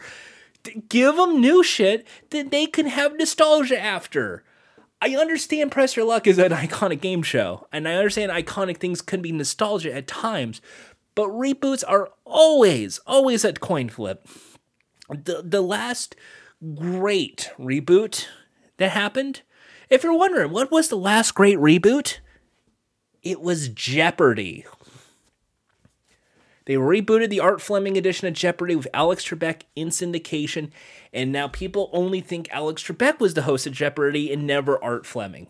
S1: Give them new shit that they can have nostalgia after. I understand Press Your Luck is an iconic game show, and I understand iconic things can be nostalgia at times, but reboots are always, always at coin flip the the last great reboot that happened. If you're wondering what was the last great reboot, it was Jeopardy. They rebooted the Art Fleming edition of Jeopardy with Alex Trebek in syndication, and now people only think Alex Trebek was the host of Jeopardy and never Art Fleming.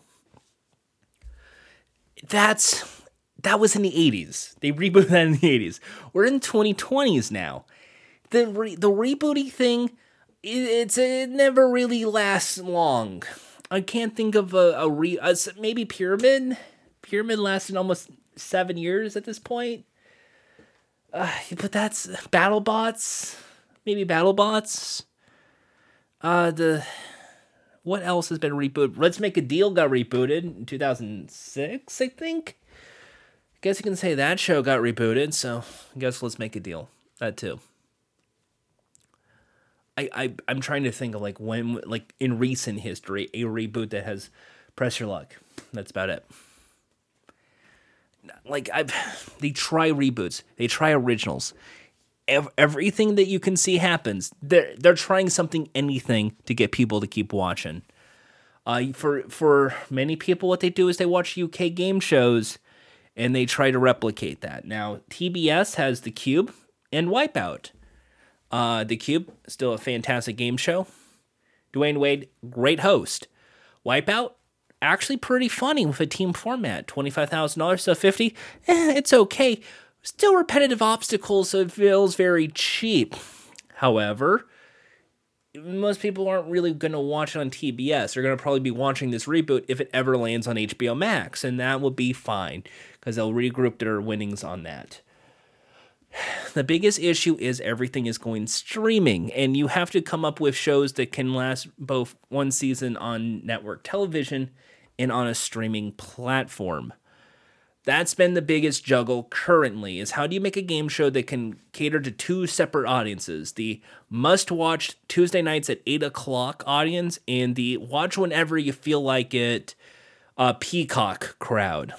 S1: That's that was in the 80s. They rebooted that in the 80s. We're in 2020s now the re- the rebooty thing, it, it's it never really lasts long. I can't think of a, a re uh, maybe Pyramid. Pyramid lasted almost seven years at this point. Uh, but that's BattleBots, maybe BattleBots. Uh, the what else has been rebooted? Let's Make a Deal got rebooted in 2006, I think. I guess you can say that show got rebooted, so I guess Let's Make a Deal. That too. I, I I'm trying to think of like when like in recent history a reboot that has press your luck. That's about it. Like I've they try reboots, they try originals. everything that you can see happens. They're they're trying something anything to get people to keep watching. Uh, for for many people, what they do is they watch UK game shows, and they try to replicate that. Now TBS has the Cube and Wipeout. Uh, the Cube, still a fantastic game show. Dwyane Wade, great host. Wipeout, actually pretty funny with a team format. $25,000 so 50 eh, it's okay. Still repetitive obstacles, so it feels very cheap. However, most people aren't really going to watch it on TBS. They're going to probably be watching this reboot if it ever lands on HBO Max, and that will be fine because they'll regroup their winnings on that the biggest issue is everything is going streaming, and you have to come up with shows that can last both one season on network television and on a streaming platform. That's been the biggest juggle currently is how do you make a game show that can cater to two separate audiences? The must watch Tuesday nights at 8 o'clock audience and the watch whenever you feel like it uh, Peacock crowd.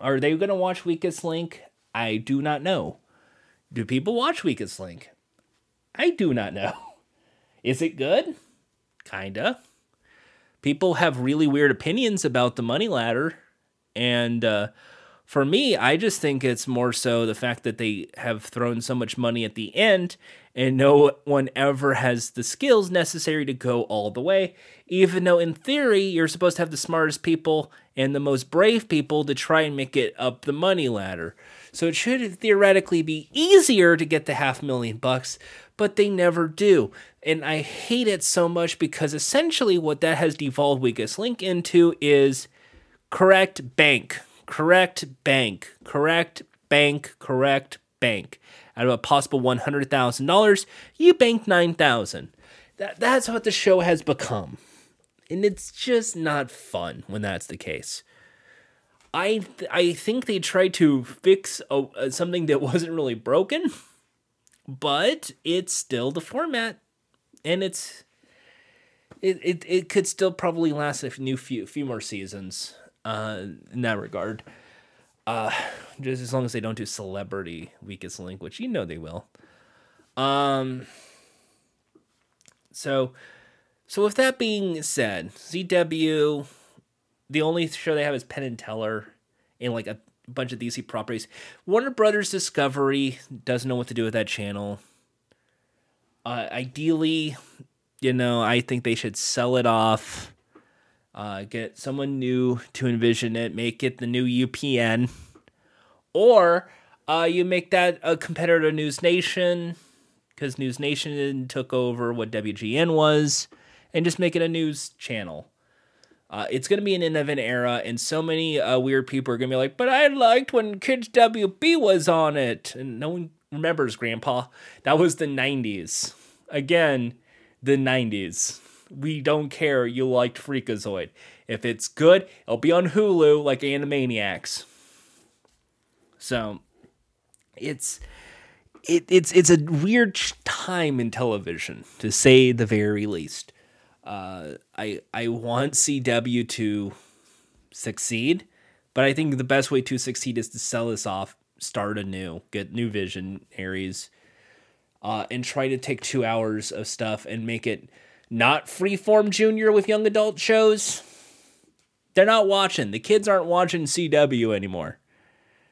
S1: Are they going to watch Weakest Link? I do not know. Do people watch Weakest Link? I do not know. Is it good? Kinda. People have really weird opinions about the money ladder, and uh, For me, I just think it's more so the fact that they have thrown so much money at the end and no one ever has the skills necessary to go all the way, even though in theory you're supposed to have the smartest people and the most brave people to try and make it up the money ladder. So it should theoretically be easier to get the half million bucks, but they never do. And I hate it so much because essentially what that has devolved Weakest Link into is correct bank, correct bank, correct bank, correct bank. Out of a possible $100,000, you bank 9000 that, That's what the show has become. And it's just not fun when that's the case. I th- I think they tried to fix a, a, something that wasn't really broken, but it's still the format, and it's it, it, it could still probably last a new few few more seasons uh, in that regard. Uh, just as long as they don't do celebrity weakest link, which you know they will. Um. So, so with that being said, CW the only show they have is Penn and Teller and like a bunch of DC properties. Warner Brothers Discovery doesn't know what to do with that channel. Uh, ideally, you know, I think they should sell it off, uh, get someone new to envision it, make it the new UPN, or uh, you make that a competitor to News Nation because News Nation took over what WGN was, and just make it a news channel. Uh, it's going to be an end of an era, and so many uh, weird people are going to be like, but I liked when Kids WB was on it. And no one remembers, Grandpa. That was the 90s. Again, the 90s. We don't care you liked Freakazoid. If it's good, it'll be on Hulu like Animaniacs. So, it's it, it's it's a weird time in television to say the very least. Uh, I I want CW to succeed, but I think the best way to succeed is to sell this off, start anew, get new visionaries, uh, and try to take two hours of stuff and make it not freeform junior with young adult shows. They're not watching. The kids aren't watching CW anymore.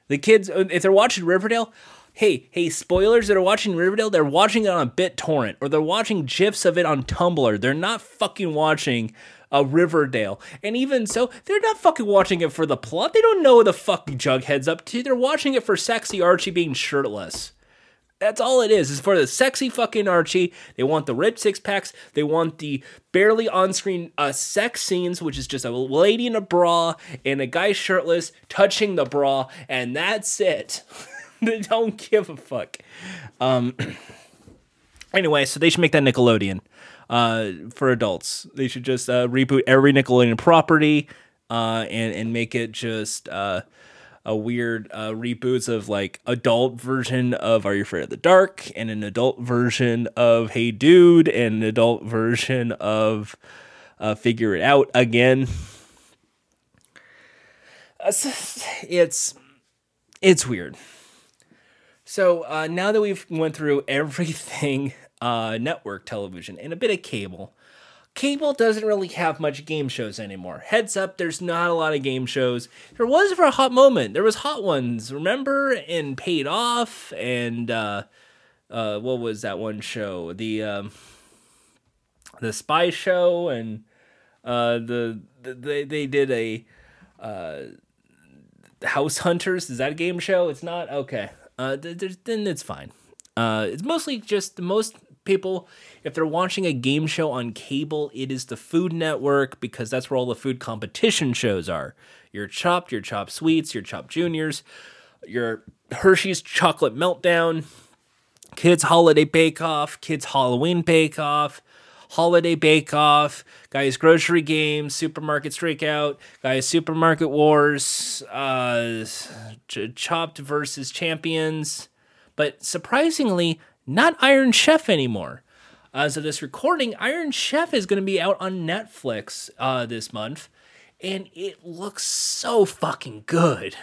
S1: The kids, if they're watching Riverdale, hey, hey, spoilers that are watching Riverdale, they're watching it on a BitTorrent or they're watching GIFs of it on Tumblr. They're not fucking watching a Riverdale. And even so, they're not fucking watching it for the plot. They don't know what the fuck Jughead's up to. They're watching it for sexy Archie being shirtless. That's all it is. Is for the sexy fucking Archie. They want the ripped six packs. They want the barely on screen uh, sex scenes, which is just a lady in a bra and a guy shirtless touching the bra, and that's it. they don't give a fuck. Um. Anyway, so they should make that Nickelodeon uh, for adults. They should just uh, reboot every Nickelodeon property uh, and and make it just uh, a weird uh, reboots of like adult version of Are You Afraid of the Dark and an adult version of Hey Dude and an adult version of uh, Figure It Out again. It's it's weird. So uh, now that we've went through everything uh, network television and a bit of cable, cable doesn't really have much game shows anymore. Heads up, there's not a lot of game shows. There was for a hot moment. There was hot ones, remember, and paid off. And uh, uh, what was that one show? The um, the spy show, and uh, the, the they they did a uh, House Hunters. Is that a game show? It's not okay uh, then it's fine. Uh, it's mostly just most people, if they're watching a game show on cable, it is the Food Network because that's where all the food competition shows are. Your Chopped, your Chopped Sweets, your Chopped Juniors, your Hershey's Chocolate Meltdown, Kids Holiday Bake Off, Kids Halloween Bake Off, Holiday Bake Off, Guys Grocery Games, Supermarket Strikeout, Guys Supermarket Wars, uh, Ch- Chopped versus Champions, but surprisingly, not Iron Chef anymore. As of this recording, Iron Chef is going to be out on Netflix uh, this month, and it looks so fucking good.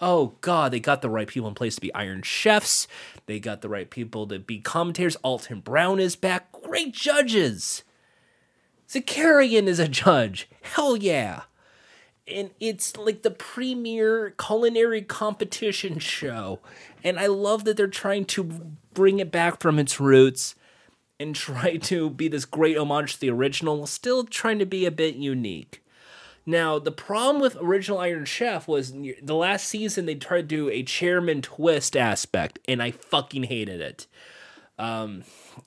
S1: Oh god, they got the right people in place to be Iron Chefs. They got the right people to be commentators. Alton Brown is back. Great judges. Zakarian is a judge. Hell yeah. and it's like the premier culinary competition show. And I love that they're trying to bring it back from its roots and try to be this great homage to the original, still trying to be a bit unique. Now, the problem with original Iron Chef was the last season they tried to do a chairman twist aspect, and I fucking hated it. Um,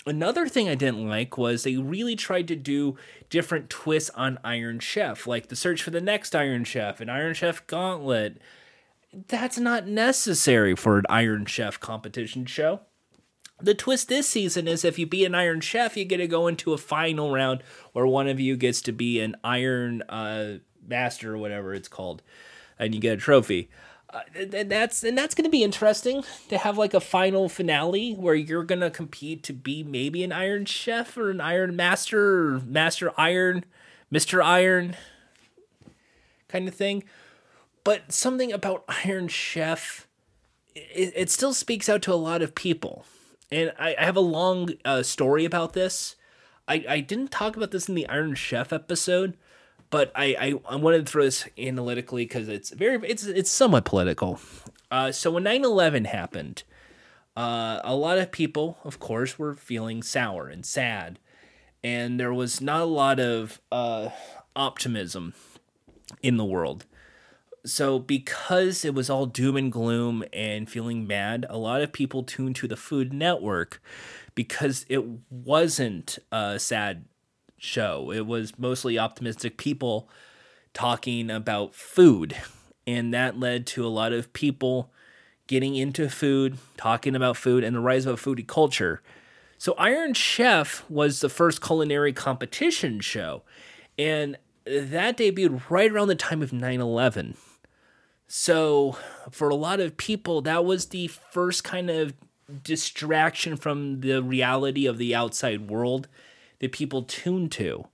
S1: another thing I didn't like was they really tried to do different twists on Iron Chef, like the search for the next Iron Chef and Iron Chef Gauntlet. That's not necessary for an Iron Chef competition show. The twist this season is if you beat an Iron Chef, you get to go into a final round where one of you gets to be an Iron uh, Master or whatever it's called, and you get a trophy. Uh, and that's and that's going to be interesting to have like a final finale where you're going to compete to be maybe an Iron Chef or an Iron Master or Master Iron, Mister Iron, kind of thing. But something about Iron Chef, it, it still speaks out to a lot of people and I, I have a long uh, story about this. I, I didn't talk about this in the Iron Chef episode, but I, I, I wanted to throw this analytically because it's very it's it's somewhat political. Uh, so when 9-11 happened, uh, a lot of people, of course, were feeling sour and sad, and there was not a lot of uh, optimism in the world so because it was all doom and gloom and feeling mad, a lot of people tuned to the Food Network because it wasn't a sad show. It was mostly optimistic people talking about food. And that led to a lot of people getting into food, talking about food, and the rise of a foodie culture. So Iron Chef was the first culinary competition show. And that debuted right around the time of 9 11. So, for a lot of people, that was the first kind of distraction from the reality of the outside world that people tune to.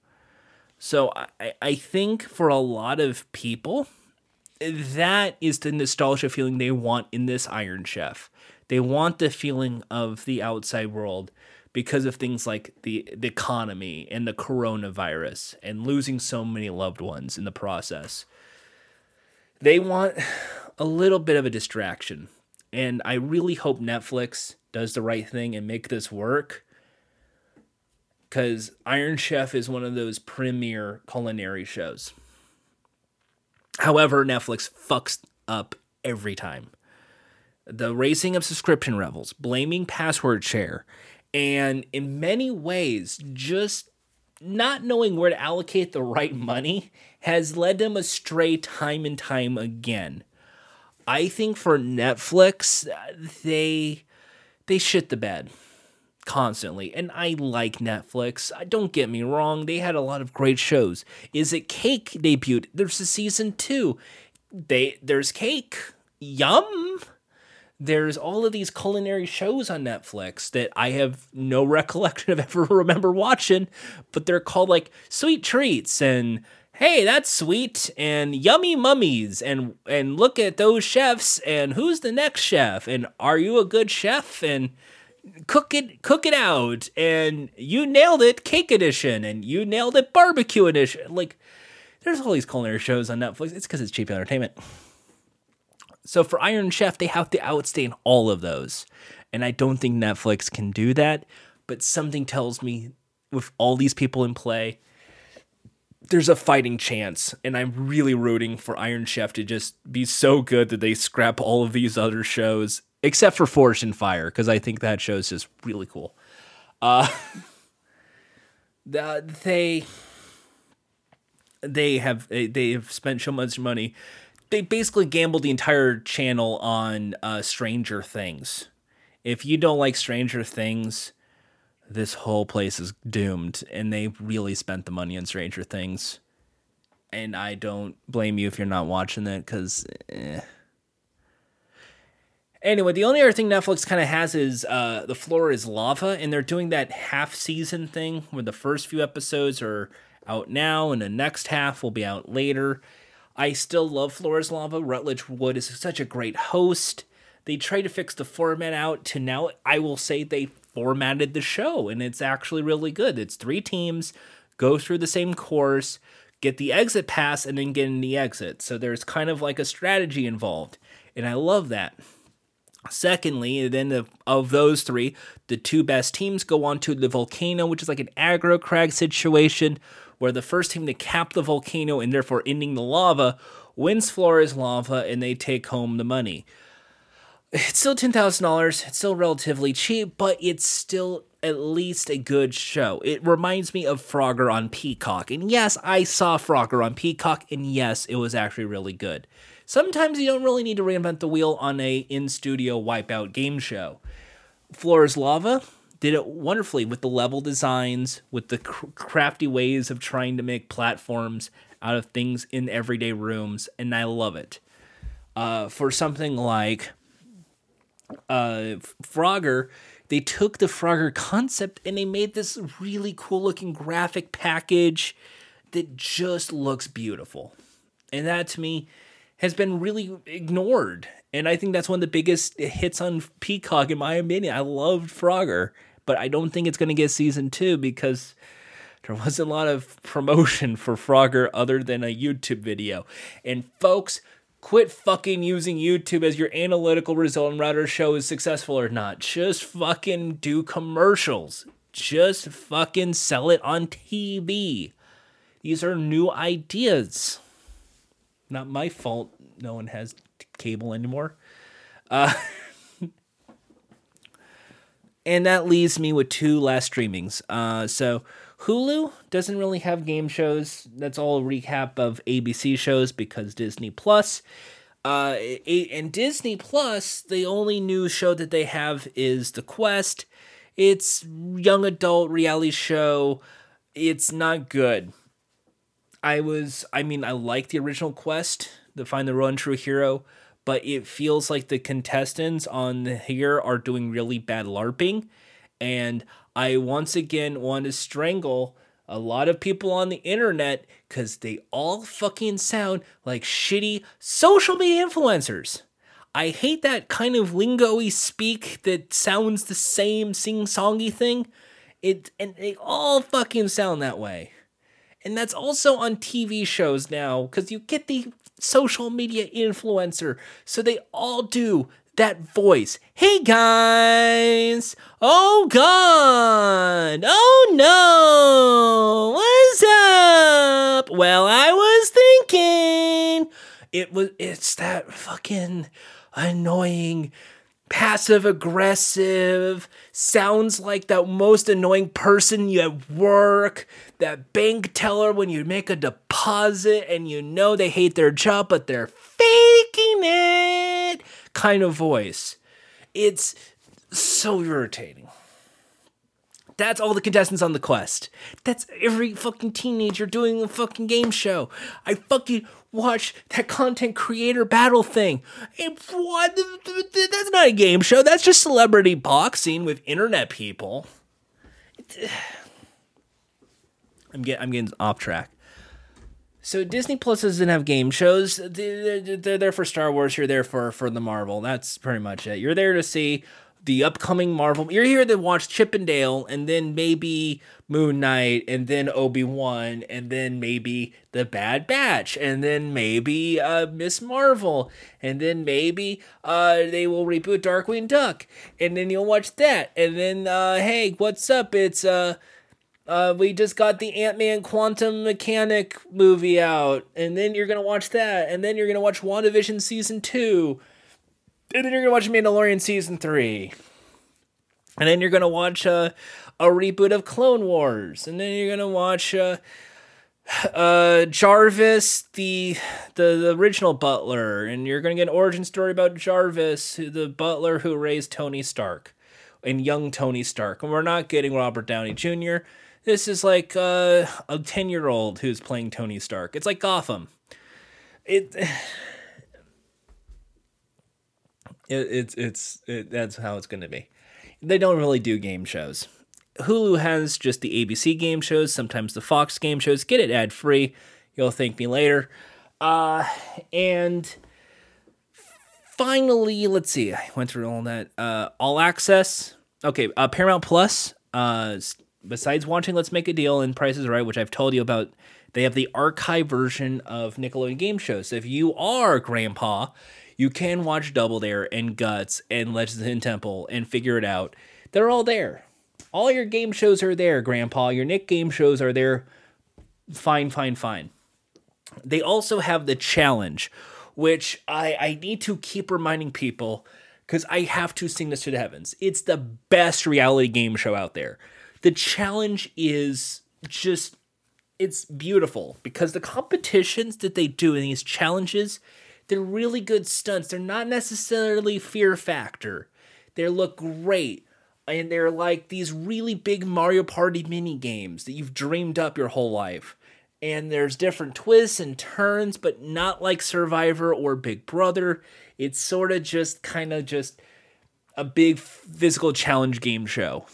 S1: So, I, I think for a lot of people, that is the nostalgia feeling they want in this Iron Chef. They want the feeling of the outside world because of things like the, the economy and the coronavirus and losing so many loved ones in the process they want a little bit of a distraction. And I really hope Netflix does the right thing and make this work. Because Iron Chef is one of those premier culinary shows. However, Netflix fucks up every time. The raising of subscription levels, blaming password share, and in many ways, just not knowing where to allocate the right money has led them astray time and time again. I think for Netflix, they they shit the bed constantly. And I like Netflix. Don't get me wrong, they had a lot of great shows. Is it Cake debuted? There's a season 2. They there's Cake. Yum there's all of these culinary shows on Netflix that I have no recollection of ever remember watching, but they're called like Sweet Treats and hey, that's sweet and yummy mummies and and look at those chefs and who's the next chef and are you a good chef and cook it cook it out and you nailed it cake edition and you nailed it barbecue edition like there's all these culinary shows on Netflix. It's because it's cheap entertainment. So for Iron Chef, they have to outstay all of those. And I don't think Netflix can do that. But something tells me with all these people in play, there's a fighting chance. And I'm really rooting for Iron Chef to just be so good that they scrap all of these other shows, except for Forged and Fire, because I think that show's just really cool. Uh, they they have they have spent so much money they basically gambled the entire channel on uh, Stranger Things. If you don't like Stranger Things, this whole place is doomed, and they really spent the money on Stranger Things. And I don't blame you if you're not watching it, because. Eh. Anyway, the only other thing Netflix kind of has is uh, The Floor is Lava, and they're doing that half season thing where the first few episodes are out now, and the next half will be out later I still love Floor is Lava. Rutledge Wood is such a great host. They try to fix the format out to now, I will say they formatted the show and it's actually really good. It's three teams, go through the same course, get the exit pass and then get in the exit. So there's kind of like a strategy involved. And I love that. Secondly, then the, of those three, the two best teams go on to the volcano, which is like an aggro crag situation where the first team to cap the volcano and therefore ending the lava wins Floor is Lava and they take home the money. It's still $10,000. It's still relatively cheap, but it's still at least a good show. It reminds me of Frogger on Peacock. And yes, I saw Frogger on Peacock, and yes, it was actually really good. Sometimes you don't really need to reinvent the wheel on a in-studio wipeout game show. Floor's Lava did it wonderfully with the level designs, with the cr- crafty ways of trying to make platforms out of things in everyday rooms, and I love it. Uh, for something like uh, Frogger, they took the Frogger concept and they made this really cool looking graphic package that just looks beautiful. And that to me has been really ignored. And I think that's one of the biggest hits on Peacock, in my opinion. I loved Frogger, but I don't think it's going to get season two because there wasn't a lot of promotion for Frogger other than a YouTube video. And folks, quit fucking using YouTube as your analytical result and whether a show is successful or not. Just fucking do commercials. Just fucking sell it on TV. These are new ideas. Not my fault. No one has cable anymore. Uh, and that leaves me with two last streamings. Uh, so Hulu doesn't really have game shows. That's all a recap of ABC shows because Disney Plus. Uh, and Disney Plus, the only new show that they have is The Quest. It's young adult reality show. It's not good. I was, I mean, I like the original Quest, to find the one true hero, but it feels like the contestants on here are doing really bad LARPing, and I once again want to strangle a lot of people on the internet because they all fucking sound like shitty social media influencers. I hate that kind of lingo-y speak that sounds the same sing-songy thing. It and they all fucking sound that way. And that's also on TV shows now because you get the social media influencer. So they all do that voice. Hey guys! Oh god! Oh no! What's up? Well, I was thinking it was it's that fucking annoying passive aggressive sounds like that most annoying person you at work that bank teller when you make a deposit and you know they hate their job but they're faking it kind of voice. It's so irritating. That's all the contestants on the quest. That's every fucking teenager doing a fucking game show. I fucking watch that content creator battle thing. It, what? That's not a game show. That's just celebrity boxing with internet people. I'm getting I'm getting off track. So Disney Plus doesn't have game shows. They're, there for Star Wars. You're there for for the Marvel. That's pretty much it. You're there to see the upcoming Marvel. You're here to watch Chip 'n Dale, and then maybe Moon Knight, and then Obi Wan, and then maybe the Bad Batch, and then maybe uh, Miss Marvel, and then maybe uh, they will reboot Darkwing Duck, and then you'll watch that, and then uh, hey, what's up? It's uh uh, we just got the Ant Man Quantum Mechanic movie out, and then you're gonna watch that, and then you're gonna watch WandaVision season two, and then you're gonna watch Mandalorian season three, and then you're gonna watch uh, a reboot of Clone Wars, and then you're gonna watch uh, uh, Jarvis, the, the the original Butler, and you're gonna get an origin story about Jarvis, the Butler who raised Tony Stark, and young Tony Stark, and we're not getting Robert Downey Jr. This is like uh, a 10 year old who's playing Tony Stark. It's like Gotham. It. It, it's it's it, that's how it's going to be. They don't really do game shows. Hulu has just the ABC game shows, sometimes the Fox game shows. Get it ad free. You'll thank me later. Uh, and finally, let's see. I went through all that. Uh, all access. Okay, uh, Paramount Plus. Uh, besides watching Let's Make a Deal and Price is Right, which I've told you about, they have the archive version of Nickelodeon game shows. So if you are grandpa, you can watch Double Dare and Guts and Legends the Temple and figure it out. They're all there. All your game shows are there, grandpa. Your Nick game shows are there. Fine, fine, fine. They also have the challenge, which I, I need to keep reminding people because I have to sing this to the heavens. It's the best reality game show out there. The challenge is just it's beautiful because the competitions that they do in these challenges, they're really good stunts. They're not necessarily fear factor. They look great. And they're like these really big Mario Party mini games that you've dreamed up your whole life. And there's different twists and turns, but not like Survivor or Big Brother. It's sort of just kind of just a big physical challenge game show.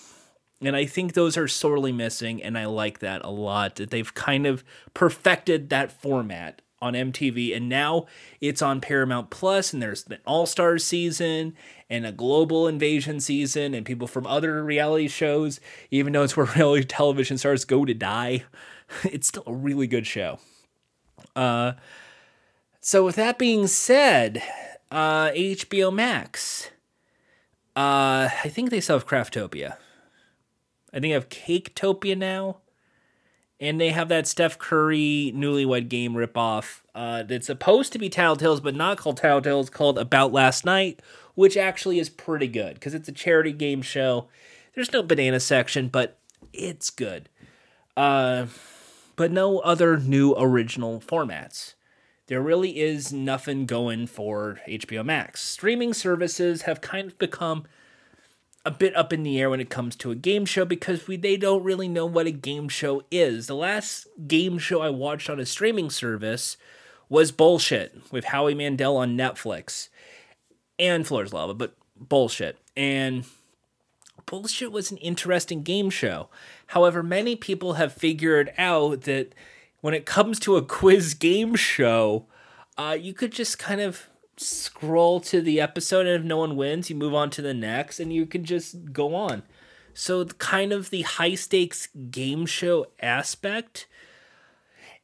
S1: And I think those are sorely missing, and I like that a lot. That they've kind of perfected that format on MTV, and now it's on Paramount Plus, and there's the All Stars season and a global invasion season, and people from other reality shows, even though it's where reality television stars go to die, it's still a really good show. Uh, so with that being said, uh, HBO Max. Uh, I think they still have Craftopia. I think they have Baketopia now. And they have that Steph Curry newlywed game ripoff uh, that's supposed to be Tattletales, but not called Tattletales, called About Last Night, which actually is pretty good because it's a charity game show. There's no banana section, but it's good. Uh, but no other new original formats. There really is nothing going for HBO Max. Streaming services have kind of become a bit up in the air when it comes to a game show because we they don't really know what a game show is. The last game show I watched on a streaming service was bullshit with Howie Mandel on Netflix and Floor's Lava, but bullshit. And bullshit was an interesting game show. However, many people have figured out that when it comes to a quiz game show, uh, you could just kind of scroll to the episode and if no one wins you move on to the next and you can just go on. So kind of the high stakes game show aspect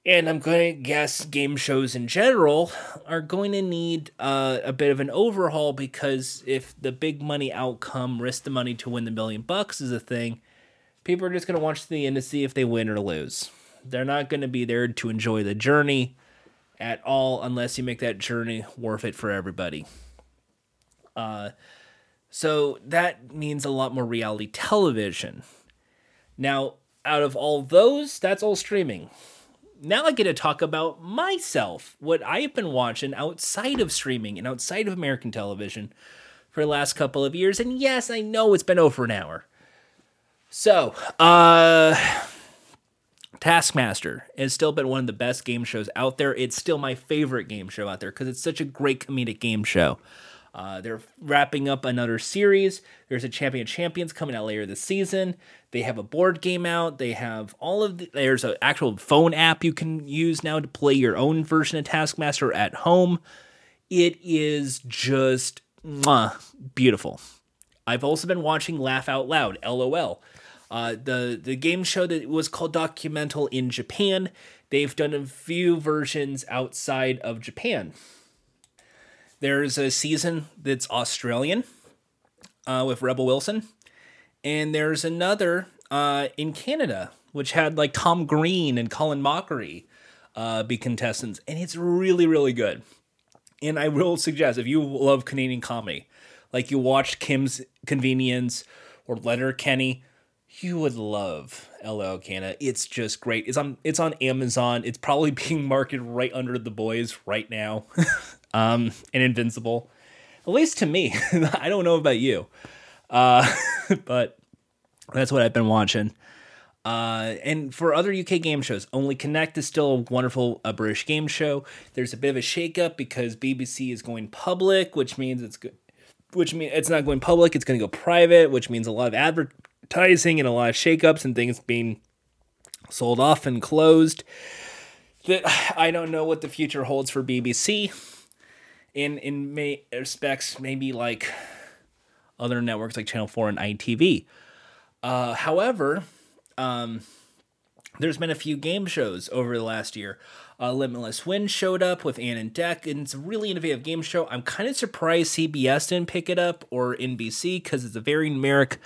S1: and i'm going to guess game shows in general are going to need uh, a bit of an overhaul because if the big money outcome risk the money to win the million bucks is a thing people are just going to watch to the end to see if they win or lose. They're not going to be there to enjoy the journey at all unless you make that journey worth it for everybody. Uh, so that means a lot more reality television. Now, out of all those, that's all streaming. Now I get to talk about myself, what I've been watching outside of streaming and outside of American television for the last couple of years. And yes, I know it's been over an hour. So, uh, Taskmaster has still been one of the best game shows out there. It's still my favorite game show out there because it's such a great comedic game show. Uh, they're wrapping up another series. There's a Champion of Champions coming out later this season. They have a board game out. They have all of the, there's an actual phone app you can use now to play your own version of Taskmaster at home. It is just mwah, beautiful. I've also been watching Laugh Out Loud, LOL. Uh, the the game show that was called Documental in Japan. They've done a few versions outside of Japan. There's a season that's Australian uh, with Rebel Wilson, and there's another uh, in Canada which had like Tom Green and Colin Mochrie uh, be contestants, and it's really really good. And I will suggest if you love Canadian comedy, like you watched Kim's Convenience or Letterkenny you would love LL Canada. It's just great. It's on it's on Amazon. It's probably being marketed right under the boys right now. um and Invincible. At least to me. I don't know about you. Uh but that's what I've been watching. Uh, and for other UK game shows, Only Connect is still a wonderful uh, British game show. There's a bit of a shakeup because BBC is going public, which means it's good. Which means it's not going public; it's going to go private, which means a lot of adver- advertising and a lot of shakeups and things being sold off and closed. That I don't know what the future holds for BBC. In in may respects, maybe like other networks like Channel Four and ITV. Uh, however, Um, there's been a few game shows over the last year. Uh, Limitless Win showed up with Ant and Dec, and it's a really innovative game show. I'm kind of surprised CBS didn't pick it up or NBC because it's a very numeric,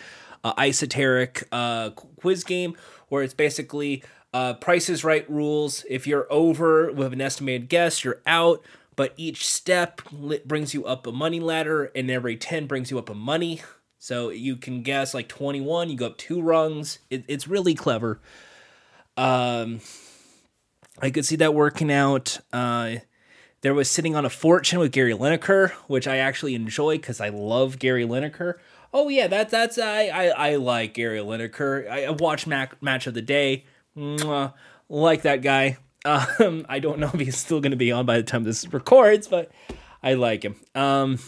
S1: uh, esoteric uh, quiz game where it's basically uh, Price is Right rules. If you're over with an estimated guess, you're out. But each step brings you up a money ladder, and every 10 brings you up a money. So you can guess like 21, you go up two rungs. It, it's really clever. Um, I could see that working out. Uh, there was Sitting on a Fortune with Gary Lineker, which I actually enjoy because I love Gary Lineker. Oh yeah, that that's I I, I like Gary Lineker. I, I watched Mac, Match of the Day. Mwah, like that guy. Um, I don't know if he's still going to be on by the time this records, but I like him. Um,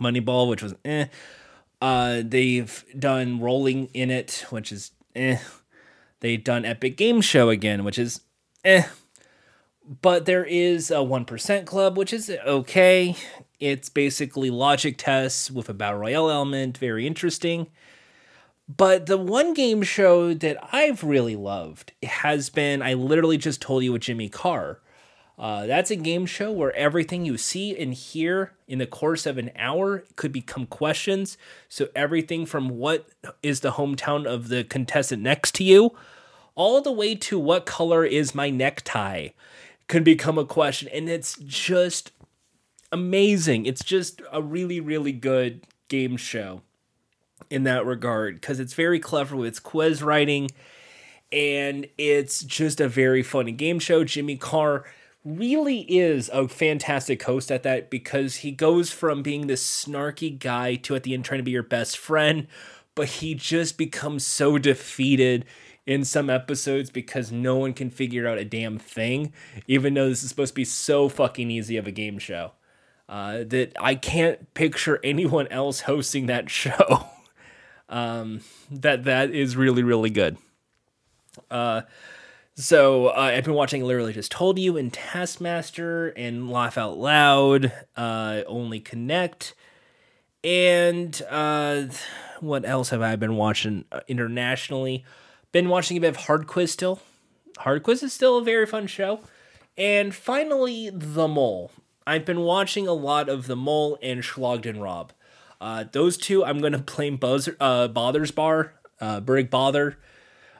S1: Moneyball, which was eh. Uh, they've done Rolling in It, which is eh. They've done Epic Game Show again, which is eh. But there is a 1% Club, which is okay. It's basically logic tests with a battle royale element, very interesting. But the one game show that I've really loved has been I literally just told you with Jimmy Carr. Uh, that's a game show where everything you see and hear in the course of an hour could become questions. So everything from what is the hometown of the contestant next to you, all the way to what color is my necktie, can become a question, and it's just amazing. It's just a really really good game show in that regard because it's very clever with its quiz writing and it's just a very funny game show. Jimmy Carr really is a fantastic host at that because he goes from being this snarky guy to at the end trying to be your best friend, but he just becomes so defeated in some episodes because no one can figure out a damn thing, even though this is supposed to be so fucking easy of a game show. Uh, that I can't picture anyone else hosting that show. um, that that is really really good. Uh, so uh, I've been watching literally just told you and Taskmaster and Laugh Out Loud, uh, Only Connect, and uh, what else have I been watching uh, internationally? Been watching a bit of Hard Quiz still. Hard Quiz is still a very fun show. And finally, The Mole. I've been watching a lot of The Mole and Schlag den Raab. Uh, those two, I'm gonna blame Buzzer, uh, Bother's Bar, uh, Brig Bother,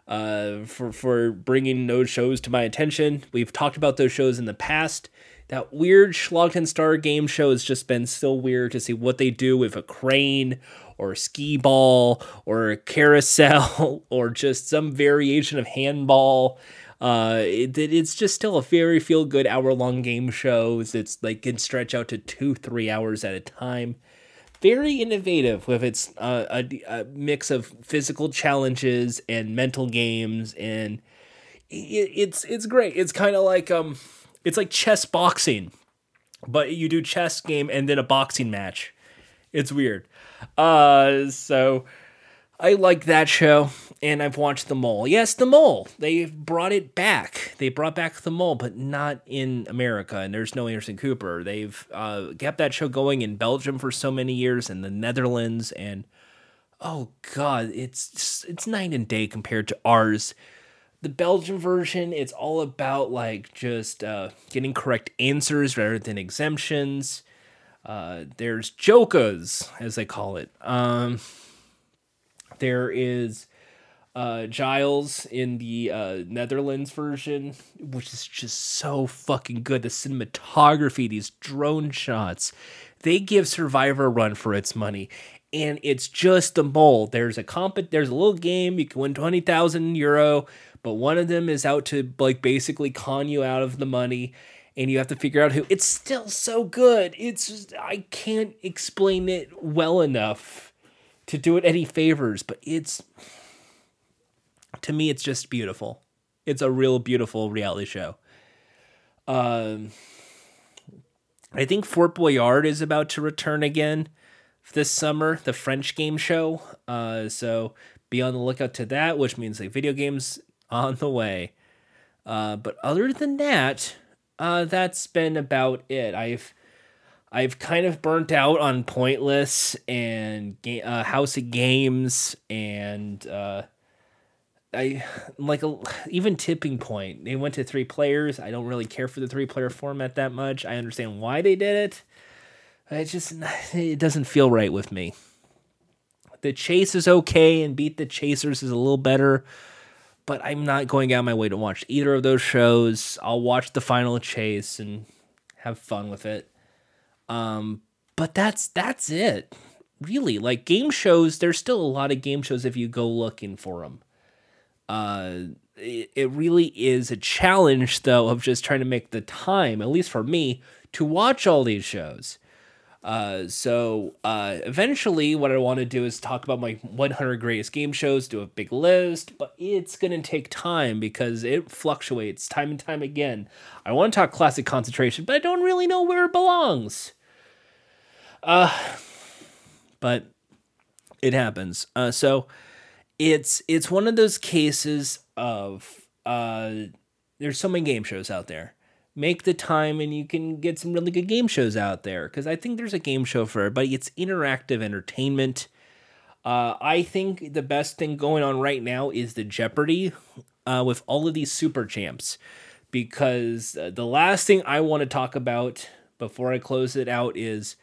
S1: uh, for for bringing those shows to my attention. We've talked about those shows in the past. That weird Schlag den Star game show has just been so weird to see what they do with a crane or a skee ball or a carousel or just some variation of handball. Uh, it, it's just still a very feel good hour long game shows. It's like can stretch out to two, three hours at a time. Very innovative with its uh, a, a, mix of physical challenges and mental games and it, it's it's great. It's kind of like um it's like chess boxing but you do chess game and then a boxing match. It's weird. Uh so i like that show and I've watched The Mole. Yes, The Mole. They brought it back. They brought back The Mole, but not in America. And there's no Anderson Cooper. They've uh, kept that show going in Belgium for so many years, and the Netherlands, and oh god, it's it's night and day compared to ours. The Belgian version, it's all about like just uh, getting correct answers rather than exemptions. Uh, there's jokas, as they call it. Um, there is uh, Giles in the uh, Netherlands version, which is just so fucking good. The cinematography, these drone shots, they give Survivor a run for its money. And it's just the mold. There's a comp. There's a little game you can win twenty thousand euro, but one of them is out to like basically con you out of the money, and you have to figure out who. It's still so good. It's just I can't explain it well enough to do it any favors, but it's to me, it's just beautiful. It's a real beautiful reality show. Um, I think Fort Boyard is about to return again this summer, the French game show. Uh, so be on the lookout to that, which means like video games on the way. Uh, but other than that, uh, that's been about it. I've I've kind of burnt out on Pointless and uh, House of Games and uh, I like a, even tipping point. They went to three players. I don't really care for the three player format that much. I understand why they did it. It just it doesn't feel right with me. The chase is okay, and beat the chasers is a little better, but I'm not going out of my way to watch either of those shows. I'll watch the final chase and have fun with it. Um, but that's that's it. Really, like game shows, there's still a lot of game shows if you go looking for them. Uh, it, really is a challenge though of just trying to make the time, at least for me, to watch all these shows. Uh, so uh, eventually, what I want to do is talk about my 100 greatest game shows, do a big list, but it's going to take time because it fluctuates time and time again. I want to talk classic concentration, but I don't really know where it belongs. Uh, but it happens. Uh, so it's it's one of those cases of uh, there's so many game shows out there make the time and you can get some really good game shows out there because I think there's a game show for everybody. It's interactive entertainment. Uh, I think the best thing going on right now is the Jeopardy uh, with all of these super champs because uh, the last thing I want to talk about before I close it out is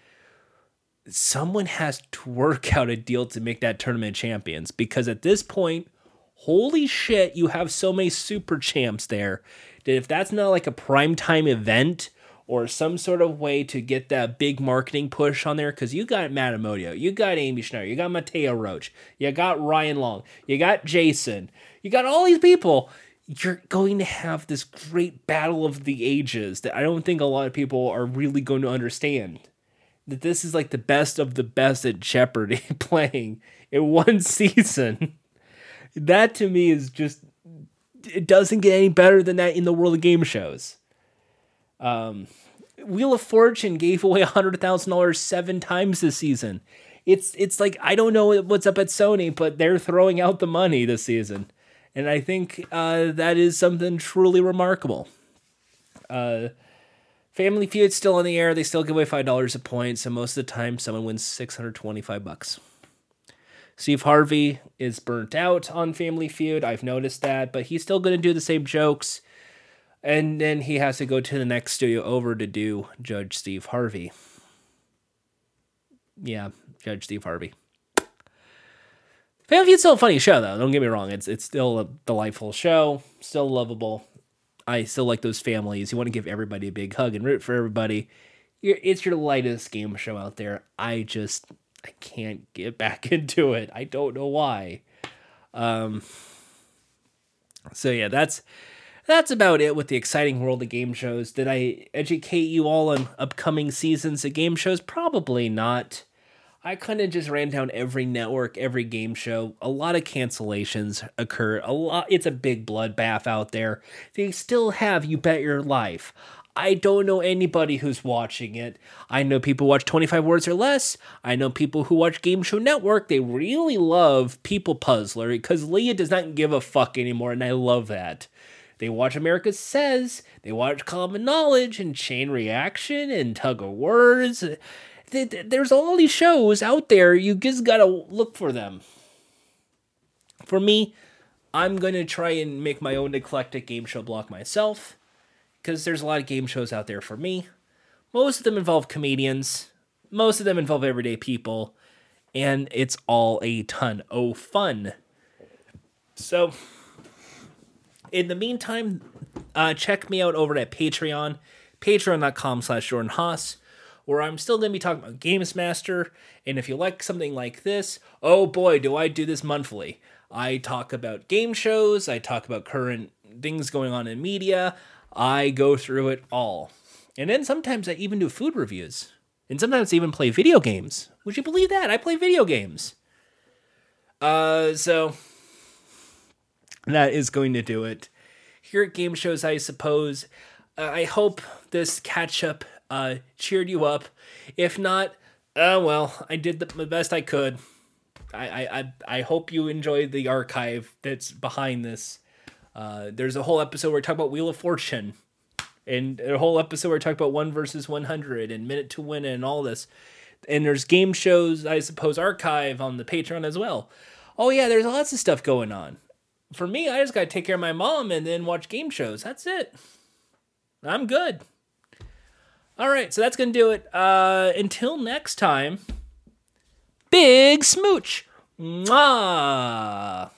S1: someone has to work out a deal to make that tournament champions because at this point, holy shit, you have so many super champs there that if that's not like a primetime event or some sort of way to get that big marketing push on there, because you got Matt Amodio, you got Amy Schneider, you got Mattea Roach, you got Ryan Long, you got Jason, you got all these people. You're going to have this great battle of the ages that I don't think a lot of people are really going to understand. That this is like the best of the best at Jeopardy playing in one season. That to me is just it doesn't get any better than that in the world of game shows. Um, Wheel of Fortune gave away hundred thousand dollars seven times this season. It's it's like I don't know what's up at Sony, but they're throwing out the money this season, and I think uh, that is something truly remarkable. Uh, Family Feud's still in the air. They still give away five dollars a point, so most of the time someone wins six hundred twenty-five bucks. Steve Harvey is burnt out on Family Feud. I've noticed that, but he's still going to do the same jokes. And then he has to go to the next studio over to do Judge Steve Harvey. Yeah, Judge Steve Harvey. Family Feud's still a funny show, though. Don't get me wrong. It's it's still a delightful show, still lovable. I still like those families. You want to give everybody a big hug and root for everybody. It's your lightest game show out there. I just I can't get back into it. I don't know why. Um, so yeah, that's that's about it with the exciting world of game shows. Did I educate you all on upcoming seasons of game shows? Probably not. I kind of just ran down every network, every game show. A lot of cancellations occur. A lot. It's a big bloodbath out there. They still have You Bet Your Life. I don't know anybody who's watching it. I know people watch 25 Words or Less. I know people who watch Game Show Network. They really love People Puzzler because Leah does not give a fuck anymore, and I love that. They watch America Says, they watch Common Knowledge and Chain Reaction and Tug of Words. There's all these shows out there. You just gotta look for them. For me, I'm gonna try and make my own eclectic game show block myself because there's a lot of game shows out there for me. Most of them involve comedians, most of them involve everyday people, and it's all a ton of fun. So, in the meantime, uh, check me out over at Patreon, patreon.com slash Jordan Haas, where I'm still going to be talking about Games Master. And if you like something like this, oh boy, do I do this monthly. I talk about game shows, I talk about current things going on in media, I go through it all. And then sometimes I even do food reviews. And sometimes I even play video games. Would you believe that? I play video games. Uh, so that is going to do it. Here at Game Shows, I suppose. Uh, I hope this catch up uh, cheered you up. If not, uh, well, I did the, best I could. I, I, I hope you enjoyed the archive that's behind this. Uh, there's a whole episode where we talk about Wheel of Fortune, and a whole episode where we talk about one versus 100 and Minute to Win and all this. And there's game shows, I suppose, archive on the Patreon as well. Oh yeah, there's lots of stuff going on. for me, I just got to take care of my mom and then watch game shows. That's it. I'm good. All right, so that's going to do it. Uh, until next time, big smooch. Mwah.